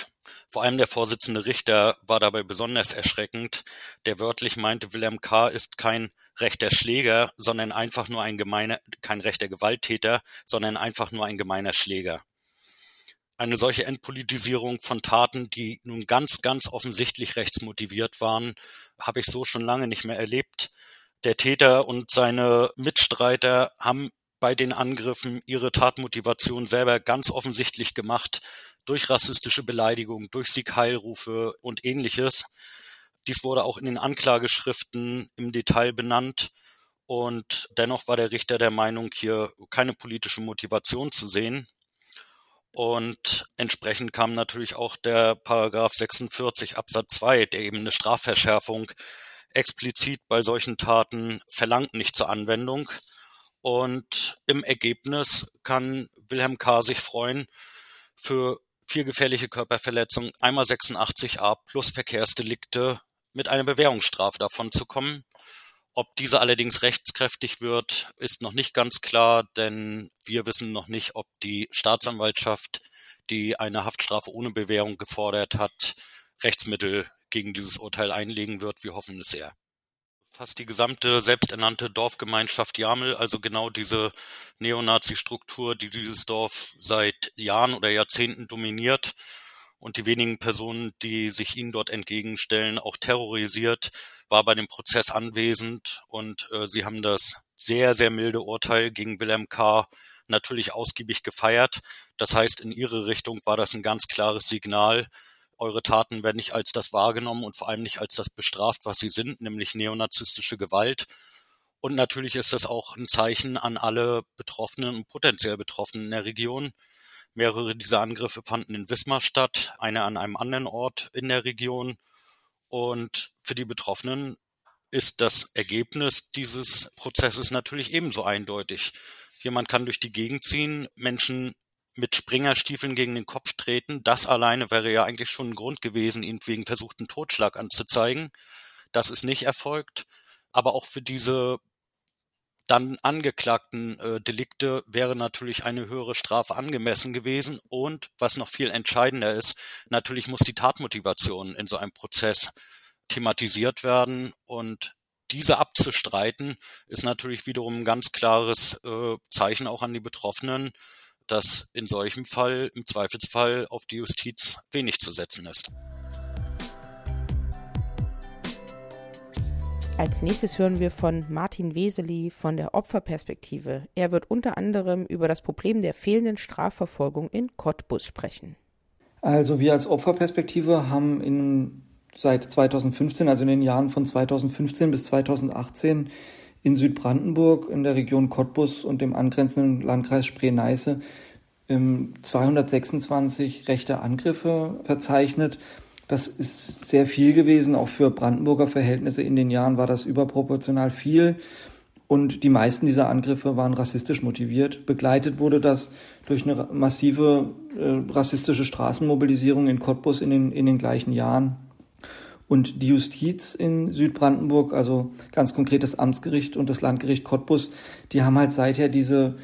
Vor allem der Vorsitzende Richter war dabei besonders erschreckend, der wörtlich meinte, Wilhelm K. ist kein rechter Schläger, sondern einfach nur ein gemeiner, kein rechter Gewalttäter, sondern einfach nur ein gemeiner Schläger. Eine solche Entpolitisierung von Taten, die nun ganz, ganz offensichtlich rechtsmotiviert waren, habe ich so schon lange nicht mehr erlebt. Der Täter und seine Mitstreiter haben bei den Angriffen ihre Tatmotivation selber ganz offensichtlich gemacht durch rassistische Beleidigung, durch Siegheilrufe und ähnliches. Dies wurde auch in den Anklageschriften im Detail benannt. Und dennoch war der Richter der Meinung, hier keine politische Motivation zu sehen. Und entsprechend kam natürlich auch der Paragraph 46 Absatz 2, der eben eine Strafverschärfung explizit bei solchen Taten verlangt, nicht zur Anwendung. Und im Ergebnis kann Wilhelm K. sich freuen. Für vier gefährliche Körperverletzungen, einmal 86a plus Verkehrsdelikte mit einer Bewährungsstrafe davon zu kommen. Ob diese allerdings rechtskräftig wird, ist noch nicht ganz klar, denn wir wissen noch nicht, ob die Staatsanwaltschaft, die eine Haftstrafe ohne Bewährung gefordert hat, Rechtsmittel gegen dieses Urteil einlegen wird. Wir hoffen es sehr. Fast die gesamte selbsternannte Dorfgemeinschaft Jamel, also genau diese Neonazi-Struktur, die dieses Dorf seit Jahren oder Jahrzehnten dominiert, und die wenigen Personen, die sich ihnen dort entgegenstellen, auch terrorisiert, war bei dem Prozess anwesend und äh, sie haben das sehr, sehr milde Urteil gegen Wilhelm K. natürlich ausgiebig gefeiert. Das heißt, in ihre Richtung war das ein ganz klares Signal. Eure Taten werden nicht als das wahrgenommen und vor allem nicht als das bestraft, was sie sind, nämlich neonazistische Gewalt. Und natürlich ist das auch ein Zeichen an alle Betroffenen und potenziell Betroffenen in der Region, Mehrere dieser Angriffe fanden in Wismar statt, einer an einem anderen Ort in der Region. Und für die Betroffenen ist das Ergebnis dieses Prozesses natürlich ebenso eindeutig. Jemand kann durch die Gegend ziehen, Menschen mit Springerstiefeln gegen den Kopf treten. Das alleine wäre ja eigentlich schon ein Grund gewesen, ihn wegen versuchten Totschlag anzuzeigen. Das ist nicht erfolgt. Aber auch für diese dann angeklagten äh, Delikte wäre natürlich eine höhere Strafe angemessen gewesen. Und was noch viel entscheidender ist, natürlich muss die Tatmotivation in so einem Prozess thematisiert werden. Und diese abzustreiten, ist natürlich wiederum ein ganz klares äh, Zeichen auch an die Betroffenen, dass in solchem Fall im Zweifelsfall auf die Justiz wenig zu setzen ist. Als nächstes hören wir von Martin Weseli von der Opferperspektive. Er wird unter anderem über das Problem der fehlenden Strafverfolgung in Cottbus sprechen. Also wir als Opferperspektive haben in, seit 2015, also in den Jahren von 2015 bis 2018 in Südbrandenburg in der Region Cottbus und dem angrenzenden Landkreis Spree-Neiße 226 ähm, rechte Angriffe verzeichnet das ist sehr viel gewesen, auch für Brandenburger Verhältnisse in den Jahren war das überproportional viel. Und die meisten dieser Angriffe waren rassistisch motiviert. Begleitet wurde das durch eine massive äh, rassistische Straßenmobilisierung in Cottbus in den, in den gleichen Jahren. Und die Justiz in Südbrandenburg, also ganz konkret das Amtsgericht und das Landgericht Cottbus, die haben halt seither diese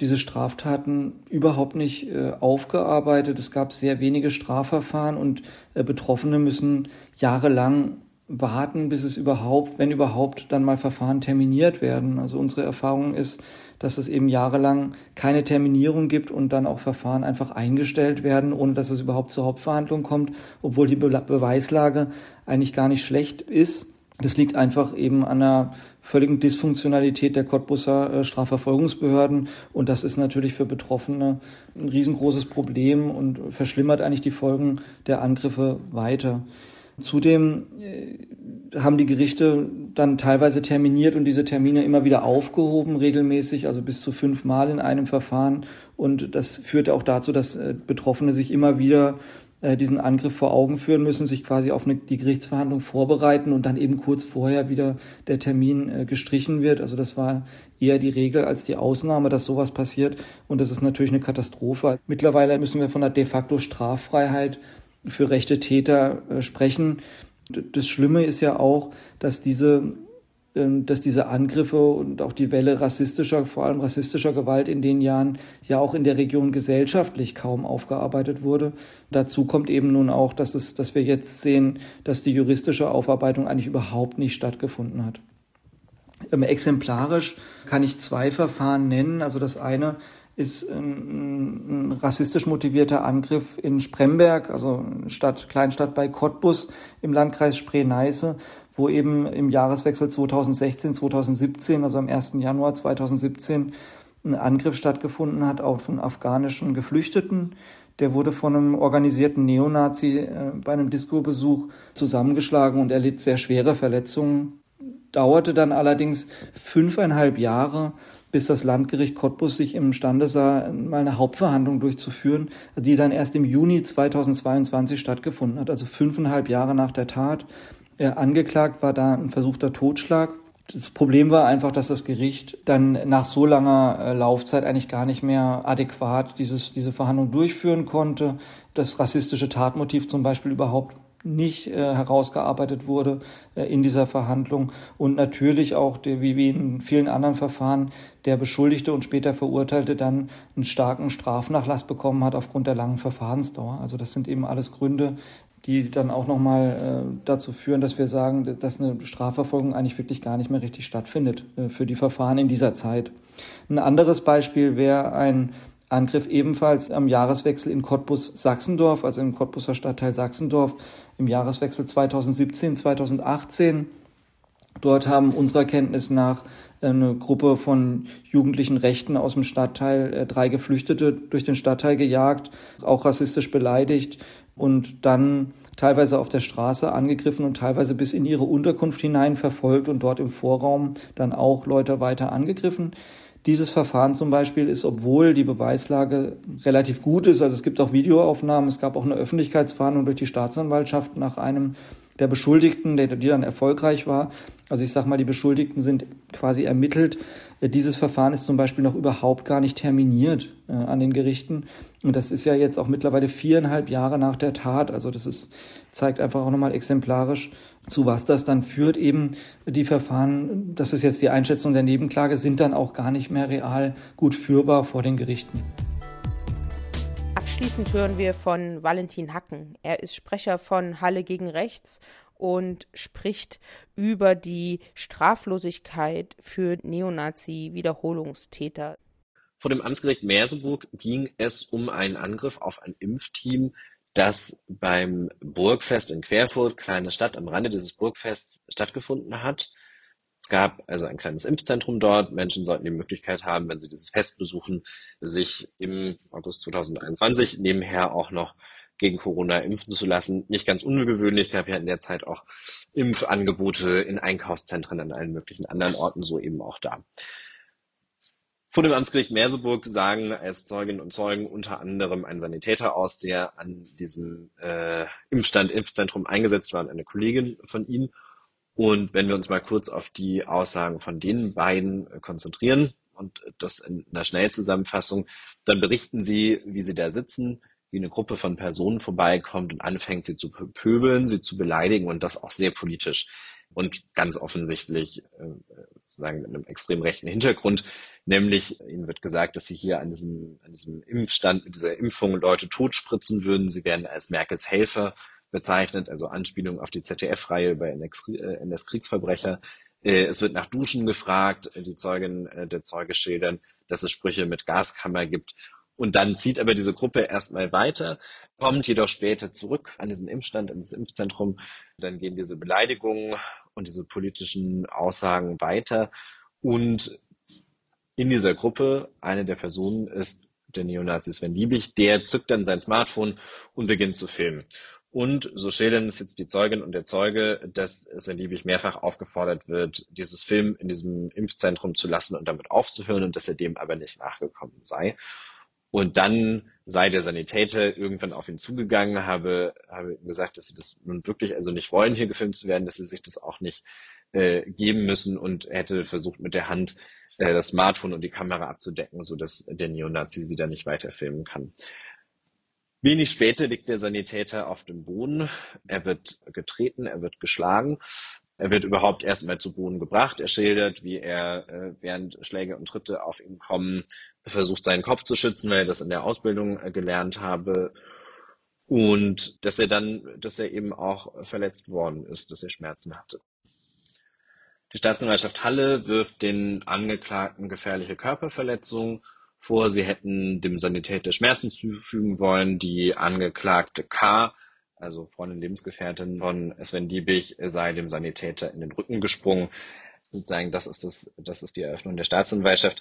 diese Straftaten überhaupt nicht äh, aufgearbeitet. Es gab sehr wenige Strafverfahren und äh, Betroffene müssen jahrelang warten, bis es überhaupt, wenn überhaupt, dann mal Verfahren terminiert werden. Also unsere Erfahrung ist, dass es eben jahrelang keine Terminierung gibt und dann auch Verfahren einfach eingestellt werden, ohne dass es überhaupt zur Hauptverhandlung kommt, obwohl die Be Beweislage eigentlich gar nicht schlecht ist. Das liegt einfach eben an einer völligen Dysfunktionalität der Cottbusser äh, Strafverfolgungsbehörden. Und das ist natürlich für Betroffene ein riesengroßes Problem und verschlimmert eigentlich die Folgen der Angriffe weiter. Zudem äh, haben die Gerichte dann teilweise terminiert und diese Termine immer wieder aufgehoben, regelmäßig, also bis zu fünfmal in einem Verfahren. Und das führte auch dazu, dass äh, Betroffene sich immer wieder diesen Angriff vor Augen führen müssen, sich quasi auf eine, die Gerichtsverhandlung vorbereiten und dann eben kurz vorher wieder der Termin äh, gestrichen wird. Also das war eher die Regel als die Ausnahme, dass sowas passiert. Und das ist natürlich eine Katastrophe. Mittlerweile müssen wir von der de facto Straffreiheit für rechte Täter äh, sprechen. Das Schlimme ist ja auch, dass diese dass diese Angriffe und auch die Welle rassistischer, vor allem rassistischer Gewalt in den Jahren ja auch in der Region gesellschaftlich kaum aufgearbeitet wurde. Dazu kommt eben nun auch, dass es, dass wir jetzt sehen, dass die juristische Aufarbeitung eigentlich überhaupt nicht stattgefunden hat. Ähm, exemplarisch kann ich zwei Verfahren nennen. Also das eine ist ein, ein rassistisch motivierter Angriff in Spremberg, also Stadt, Kleinstadt bei Cottbus im Landkreis Spree-Neiße, wo eben im Jahreswechsel 2016, 2017, also am 1. Januar 2017, ein Angriff stattgefunden hat auf einen afghanischen Geflüchteten. Der wurde von einem organisierten Neonazi äh, bei einem Disco-Besuch zusammengeschlagen und erlitt sehr schwere Verletzungen. Dauerte dann allerdings fünfeinhalb Jahre, bis das Landgericht Cottbus sich imstande sah, mal eine Hauptverhandlung durchzuführen, die dann erst im Juni 2022 stattgefunden hat, also fünfeinhalb Jahre nach der Tat. Äh, angeklagt war da ein versuchter Totschlag Das Problem war einfach, dass das Gericht dann nach so langer äh, Laufzeit eigentlich gar nicht mehr adäquat dieses, diese Verhandlung durchführen konnte. Das rassistische Tatmotiv zum Beispiel überhaupt nicht äh, herausgearbeitet wurde äh, in dieser Verhandlung und natürlich auch, der, wie, wie in vielen anderen Verfahren, der Beschuldigte und später Verurteilte dann einen starken Strafnachlass bekommen hat aufgrund der langen Verfahrensdauer. Also das sind eben alles Gründe, die dann auch nochmal äh, dazu führen, dass wir sagen, dass eine Strafverfolgung eigentlich wirklich gar nicht mehr richtig stattfindet äh, für die Verfahren in dieser Zeit. Ein anderes Beispiel wäre ein Angriff ebenfalls am Jahreswechsel in Cottbus-Sachsendorf, also im Cottbuser Stadtteil Sachsendorf, im Jahreswechsel 2017-2018. Dort haben unserer Kenntnis nach eine Gruppe von jugendlichen Rechten aus dem Stadtteil äh, drei Geflüchtete durch den Stadtteil gejagt, auch rassistisch beleidigt und dann teilweise auf der Straße angegriffen und teilweise bis in ihre Unterkunft hinein verfolgt und dort im Vorraum dann auch Leute weiter angegriffen. Dieses Verfahren zum Beispiel ist, obwohl die Beweislage relativ gut ist, also es gibt auch Videoaufnahmen, es gab auch eine Öffentlichkeitsverhandlung durch die Staatsanwaltschaft nach einem der Beschuldigten, der, die dann erfolgreich war. Also ich sage mal, die Beschuldigten sind quasi ermittelt. Dieses Verfahren ist zum Beispiel noch überhaupt gar nicht terminiert äh, an den Gerichten. Und das ist ja jetzt auch mittlerweile viereinhalb Jahre nach der Tat. Also das ist, zeigt einfach auch nochmal exemplarisch, zu was das dann führt. Eben die Verfahren, das ist jetzt die Einschätzung der Nebenklage, sind dann auch gar nicht mehr real gut führbar vor den Gerichten. Abschließend hören wir von Valentin Hacken. Er ist Sprecher von Halle gegen Rechts und spricht über die Straflosigkeit für Neonazi-Wiederholungstäter. Vor dem Amtsgericht Merseburg ging es um einen Angriff auf ein Impfteam, das beim Burgfest in Querfurt, kleine Stadt am Rande dieses Burgfests, stattgefunden hat. Es gab also ein kleines Impfzentrum dort. Menschen sollten die Möglichkeit haben, wenn sie dieses Fest besuchen, sich im August 2021 nebenher auch noch gegen Corona impfen zu lassen. Nicht ganz ungewöhnlich, gab ja in der Zeit auch Impfangebote in Einkaufszentren an allen möglichen anderen Orten, so eben auch da. Vor dem Amtsgericht Merseburg sagen als Zeuginnen und Zeugen unter anderem ein Sanitäter aus, der an diesem äh, Impfstand, Impfzentrum eingesetzt war und eine Kollegin von ihm. Und wenn wir uns mal kurz auf die Aussagen von den beiden äh, konzentrieren und das in einer Schnellzusammenfassung, dann berichten sie, wie sie da sitzen, wie eine Gruppe von Personen vorbeikommt und anfängt, sie zu pöbeln, sie zu beleidigen und das auch sehr politisch und ganz offensichtlich äh, sozusagen mit einem extrem rechten Hintergrund. Nämlich, ihnen wird gesagt, dass sie hier an diesem, an diesem Impfstand mit dieser Impfung Leute totspritzen würden. Sie werden als Merkels Helfer bezeichnet, also Anspielung auf die ZDF-Reihe über NS-Kriegsverbrecher. Äh, es wird nach Duschen gefragt, die Zeugin, äh, der Zeuge schildern, dass es Sprüche mit Gaskammer gibt. Und dann zieht aber diese Gruppe erstmal weiter, kommt jedoch später zurück an diesen Impfstand, an das Impfzentrum. Dann gehen diese Beleidigungen und diese politischen Aussagen weiter. Und in dieser Gruppe, eine der Personen ist der Neonazi Sven Liebig, der zückt dann sein Smartphone und beginnt zu filmen. Und so schildern es jetzt die Zeugin und der Zeuge, dass Sven Liebig mehrfach aufgefordert wird, dieses Film in diesem Impfzentrum zu lassen und damit aufzuhören und dass er dem aber nicht nachgekommen sei. Und dann sei der Sanitäter irgendwann auf ihn zugegangen, habe, habe ihm gesagt, dass sie das nun wirklich also nicht wollen, hier gefilmt zu werden, dass sie sich das auch nicht äh, geben müssen und hätte versucht mit der Hand äh, das Smartphone und die Kamera abzudecken, so dass der Neonazi sie dann nicht weiter filmen kann. Wenig später liegt der Sanitäter auf dem Boden. Er wird getreten, er wird geschlagen. Er wird überhaupt erstmal zu Boden gebracht. Er schildert, wie er, äh, während Schläge und Tritte auf ihn kommen, versucht, seinen Kopf zu schützen, weil er das in der Ausbildung äh, gelernt habe. Und dass er dann, dass er eben auch verletzt worden ist, dass er Schmerzen hatte. Die Staatsanwaltschaft Halle wirft den Angeklagten gefährliche Körperverletzung vor, sie hätten dem Sanitäter Schmerzen zufügen wollen. Die Angeklagte K., also Freundin Lebensgefährtin von Sven Diebig, sei dem Sanitäter in den Rücken gesprungen. Sozusagen, das ist das, das ist die Eröffnung der Staatsanwaltschaft.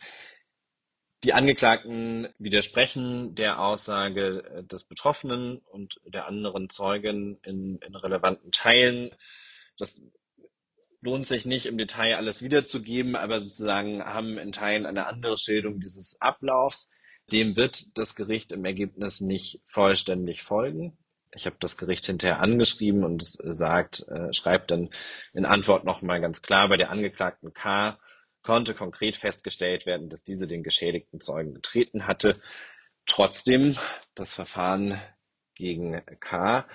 Die Angeklagten widersprechen der Aussage des Betroffenen und der anderen Zeugen in, in relevanten Teilen. Das lohnt sich nicht im Detail alles wiederzugeben, aber sozusagen haben in Teilen eine andere Schilderung dieses Ablaufs. Dem wird das Gericht im Ergebnis nicht vollständig folgen. Ich habe das Gericht hinterher angeschrieben und es sagt, äh, schreibt dann in Antwort nochmal ganz klar, bei der Angeklagten K konnte konkret festgestellt werden, dass diese den geschädigten Zeugen getreten hatte. Trotzdem, das Verfahren gegen K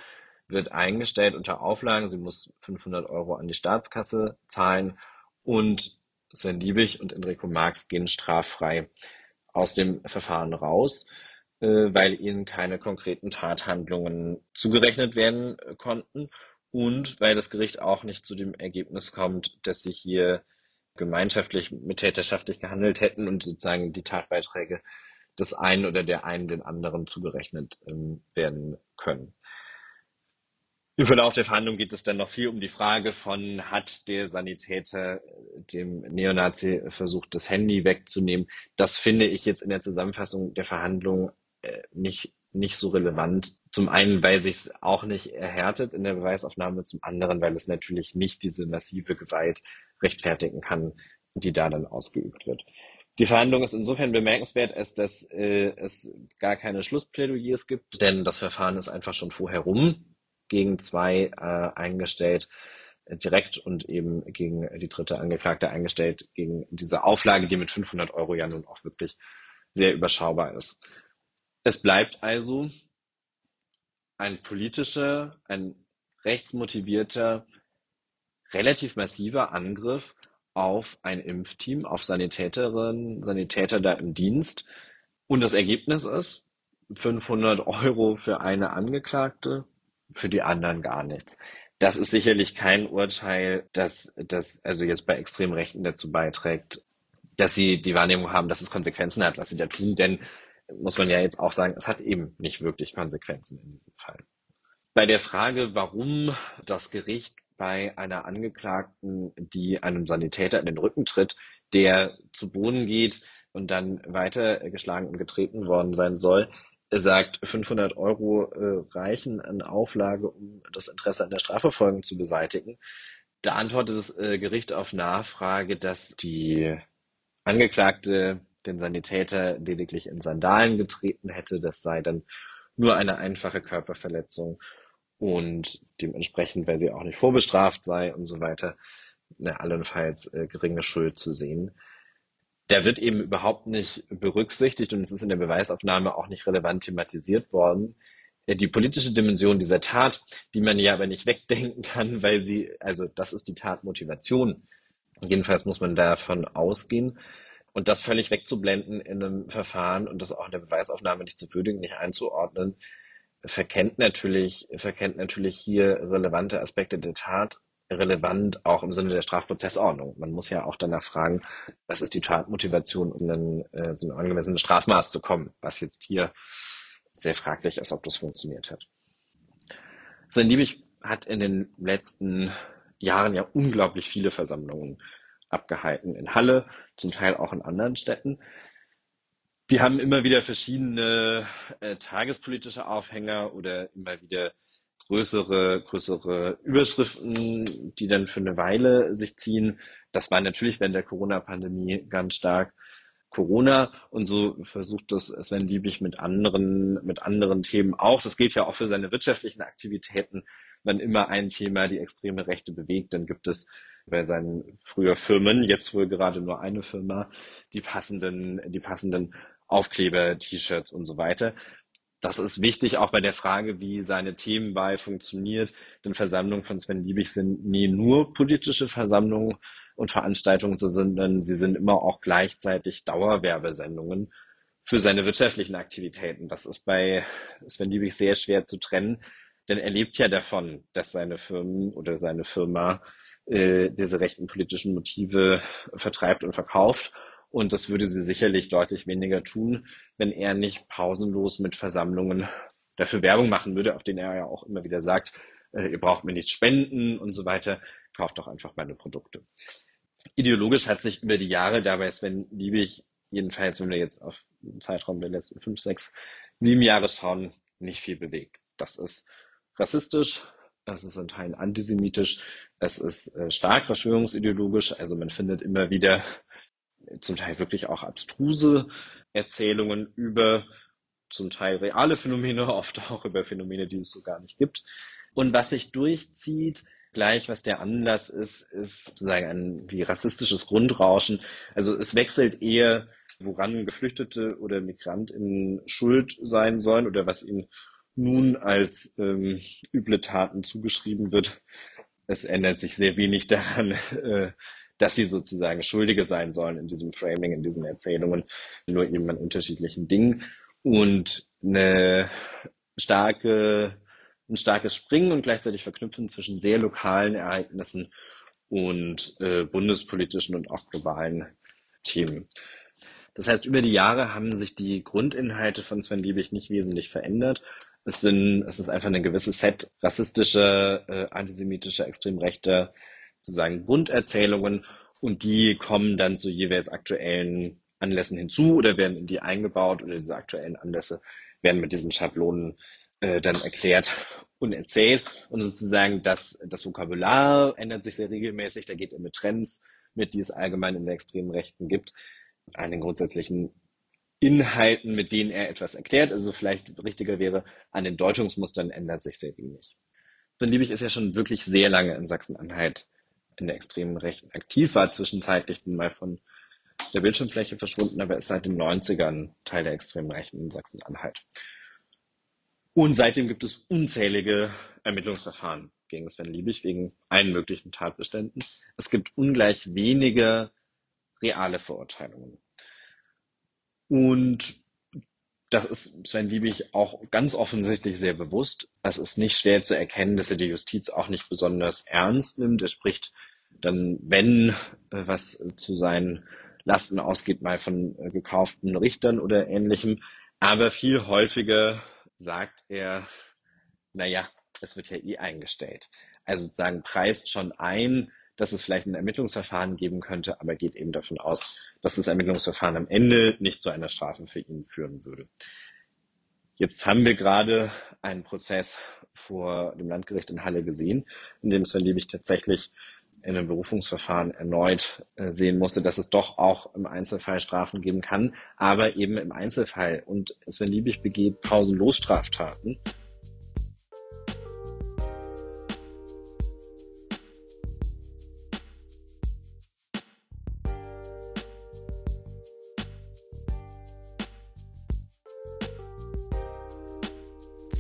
wird eingestellt unter Auflagen. Sie muss 500 Euro an die Staatskasse zahlen und Sven Liebig und Enrico Marx gehen straffrei aus dem Verfahren raus, weil ihnen keine konkreten Tathandlungen zugerechnet werden äh, konnten und weil das Gericht auch nicht zu dem Ergebnis kommt, dass sie hier gemeinschaftlich mittäterschaftlich gehandelt hätten und sozusagen die Tatbeiträge des einen oder der einen den anderen zugerechnet ähm, werden können. Im Verlauf der Verhandlung geht es dann noch viel um die Frage von, hat der Sanitäter dem Neonazi versucht, das Handy wegzunehmen? Das finde ich jetzt in der Zusammenfassung der Verhandlung äh, nicht, nicht so relevant. Zum einen, weil sich es auch nicht erhärtet in der Beweisaufnahme, zum anderen, weil es natürlich nicht diese massive Gewalt rechtfertigen kann, die da dann ausgeübt wird. Die Verhandlung ist insofern bemerkenswert, als dass äh, es gar keine Schlussplädoyers gibt, denn das Verfahren ist einfach schon vorher rum gegen zwei äh, eingestellt, äh, direkt und eben gegen die dritte Angeklagte eingestellt, gegen diese Auflage, die mit 500 Euro ja nun auch wirklich sehr überschaubar ist. Es bleibt also ein politischer, ein rechtsmotivierter, relativ massiver Angriff auf ein Impfteam, auf Sanitäterinnen, Sanitäter da im Dienst. Und das Ergebnis ist 500 Euro für eine Angeklagte, für die anderen gar nichts. Das ist sicherlich kein Urteil, das, das also jetzt bei Extremrechten dazu beiträgt, dass sie die Wahrnehmung haben, dass es Konsequenzen hat, was sie da tun. Denn muss man ja jetzt auch sagen, es hat eben nicht wirklich Konsequenzen in diesem Fall. Bei der Frage, warum das Gericht bei einer Angeklagten, die einem Sanitäter in den Rücken tritt, der zu Boden geht und dann weitergeschlagen und getreten worden sein soll, sagt, 500 Euro äh, reichen an Auflage, um das Interesse an der Strafverfolgung zu beseitigen. Da antwortet das äh, Gericht auf Nachfrage, dass die Angeklagte den Sanitäter lediglich in Sandalen getreten hätte. Das sei dann nur eine einfache Körperverletzung und dementsprechend, weil sie auch nicht vorbestraft sei und so weiter, ne, allenfalls äh, geringe Schuld zu sehen der wird eben überhaupt nicht berücksichtigt und es ist in der Beweisaufnahme auch nicht relevant thematisiert worden. Äh, die politische Dimension dieser Tat, die man ja aber nicht wegdenken kann, weil sie, also das ist die Tatmotivation. Jedenfalls muss man davon ausgehen. Und das völlig wegzublenden in einem Verfahren und das auch in der Beweisaufnahme nicht zu würdigen, nicht einzuordnen, verkennt natürlich, verkennt natürlich hier relevante Aspekte der Tat relevant, auch im Sinne der Strafprozessordnung. Man muss ja auch danach fragen, was ist die Tatmotivation, um dann äh, zu einem angemessenen Strafmaß zu kommen, was jetzt hier sehr fraglich ist, ob das funktioniert hat. Sven Liebig hat in den letzten Jahren ja unglaublich viele Versammlungen abgehalten in Halle, zum Teil auch in anderen Städten. Die haben immer wieder verschiedene äh, tagespolitische Aufhänger oder immer wieder größere, größere Überschriften, die dann für eine Weile sich ziehen. Das war natürlich während der Corona-Pandemie ganz stark Corona und so versucht das Sven Liebig mit anderen, mit anderen Themen auch. Das gilt ja auch für seine wirtschaftlichen Aktivitäten. Wenn immer ein Thema die extreme Rechte bewegt, dann gibt es bei seinen früher Firmen, jetzt wohl gerade nur eine Firma, die passenden, die passenden Aufkleber, T-Shirts und so weiter das ist wichtig auch bei der Frage, wie seine Themenwahl funktioniert. Denn Versammlungen von Sven Liebig sind nie nur politische Versammlungen und Veranstaltungen, sondern sie sind immer auch gleichzeitig Dauerwerbesendungen für seine wirtschaftlichen Aktivitäten. Das ist bei Sven Liebig sehr schwer zu trennen, denn er lebt ja davon, dass seine Firmen oder seine Firma äh, diese rechten politischen Motive vertreibt und verkauft. Und das würde sie sicherlich deutlich weniger tun, wenn er nicht pausenlos mit Versammlungen dafür Werbung machen würde, auf denen er ja auch immer wieder sagt, äh, ihr braucht mir nicht spenden und so weiter, kauft doch einfach meine Produkte. Ideologisch hat sich über die Jahre dabei Sven Liebig, jedenfalls wenn wir jetzt auf den Zeitraum der letzten fünf, sechs, sieben Jahre schauen, nicht viel bewegt. Das ist rassistisch, es ist in Teilen antisemitisch, es ist äh, stark verschwörungsideologisch, also man findet immer wieder zum Teil wirklich auch abstruse Erzählungen über zum Teil reale Phänomene, oft auch über Phänomene, die es so gar nicht gibt. Und was sich durchzieht, gleich was der Anlass ist, ist sozusagen ein wie rassistisches Grundrauschen. Also es wechselt eher, woran Geflüchtete oder Migrantinnen schuld sein sollen oder was ihnen nun als ähm, üble Taten zugeschrieben wird. Es ändert sich sehr wenig daran, äh, dass sie sozusagen Schuldige sein sollen in diesem Framing, in diesen Erzählungen, nur eben an unterschiedlichen Dingen. Und eine starke ein starkes Springen und gleichzeitig Verknüpfen zwischen sehr lokalen Ereignissen und äh, bundespolitischen und auch globalen Themen. Das heißt, über die Jahre haben sich die Grundinhalte von Sven Liebig nicht wesentlich verändert. Es, sind, es ist einfach ein gewisses Set rassistischer, äh, antisemitischer, extrem rechter, sozusagen Bunderzählungen und die kommen dann zu jeweils aktuellen Anlässen hinzu oder werden in die eingebaut oder diese aktuellen Anlässe werden mit diesen Schablonen äh, dann erklärt und erzählt. Und sozusagen das, das Vokabular ändert sich sehr regelmäßig. Da geht er mit Trends mit, die es allgemein in der extremen Rechten gibt, den grundsätzlichen Inhalten, mit denen er etwas erklärt. Also vielleicht richtiger wäre, an den Deutungsmustern ändert sich sehr wenig. Sven Liebig ist ja schon wirklich sehr lange in Sachsen-Anhalt in der extremen Rechten aktiv, war zwischenzeitlich mal von der Bildschirmfläche verschwunden, aber ist seit den 90ern Teil der extremen Rechten in Sachsen-Anhalt. Und seitdem gibt es unzählige Ermittlungsverfahren gegen Sven Liebig wegen allen möglichen Tatbeständen. Es gibt ungleich wenige reale Verurteilungen. Und das ist Sven Liebig auch ganz offensichtlich sehr bewusst. Es ist nicht schwer zu erkennen, dass er die Justiz auch nicht besonders ernst nimmt. Er spricht dann, wenn äh, was zu seinen Lasten ausgeht, mal von äh, gekauften Richtern oder ähnlichem. Aber viel häufiger sagt er, naja, es wird ja eh eingestellt. Also sozusagen preist schon ein, dass es vielleicht ein Ermittlungsverfahren geben könnte, aber geht eben davon aus, dass das Ermittlungsverfahren am Ende nicht zu einer Strafe für ihn führen würde. Jetzt haben wir gerade einen Prozess vor dem Landgericht in Halle gesehen, in dem Sven Liebig tatsächlich in einem Berufungsverfahren erneut äh, sehen musste, dass es doch auch im Einzelfall Strafen geben kann, aber eben im Einzelfall. Und Sven Liebig begeht pausenlos Straftaten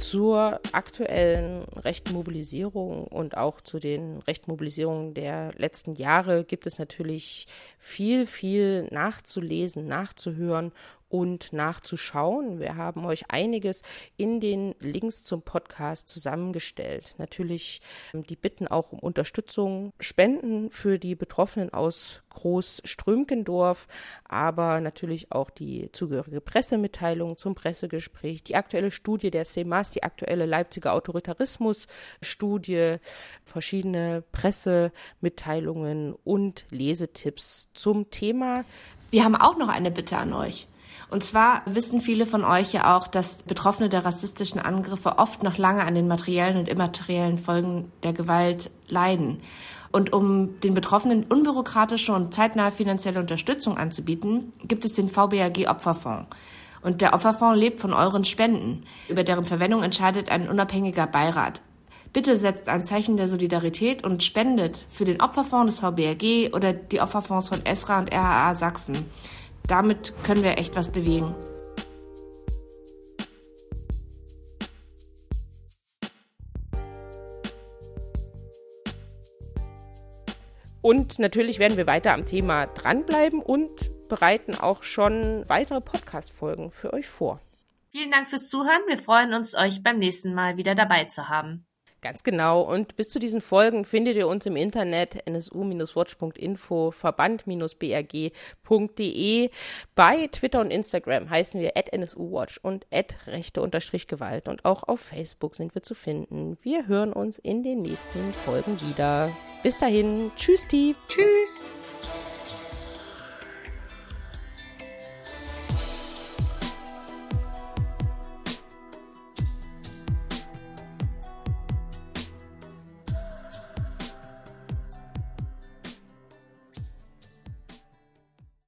zur aktuellen Rechtmobilisierung und auch zu den Rechtmobilisierungen der letzten Jahre gibt es natürlich viel, viel nachzulesen, nachzuhören und nachzuschauen. Wir haben euch einiges in den Links zum Podcast zusammengestellt. Natürlich ähm, die Bitten auch um Unterstützung, Spenden für die Betroffenen aus Groß-Strömkendorf, aber natürlich auch die zugehörige Pressemitteilung zum Pressegespräch, die aktuelle Studie der CEMAS, die aktuelle Leipziger Autoritarismus-Studie, verschiedene Pressemitteilungen und Lesetipps zum Thema. Wir haben auch noch eine Bitte an euch. Und zwar wissen viele von euch ja auch, dass Betroffene der rassistischen Angriffe oft noch lange an den materiellen und immateriellen Folgen der Gewalt leiden. Und um den Betroffenen unbürokratische und zeitnahe finanzielle Unterstützung anzubieten, gibt es den VBAG Opferfonds. Und der Opferfonds lebt von euren Spenden. Über deren Verwendung entscheidet ein unabhängiger Beirat. Bitte setzt ein Zeichen der Solidarität und spendet für den Opferfonds des VBRG oder die Opferfonds von ESRA und RHA Sachsen damit können wir echt was bewegen. Und natürlich werden wir weiter am Thema dranbleiben und bereiten auch schon weitere Podcast-Folgen für euch vor. Vielen Dank fürs Zuhören. Wir freuen uns, euch beim nächsten Mal wieder dabei zu haben. Ganz genau. Und bis zu diesen Folgen findet ihr uns im Internet nsu-watch.info, verband-brg.de. Bei Twitter und Instagram heißen wir nsuwatch und rechte-gewalt. Und auch auf Facebook sind wir zu finden. Wir hören uns in den nächsten Folgen wieder. Bis dahin. Tschüss, die. Tschüss.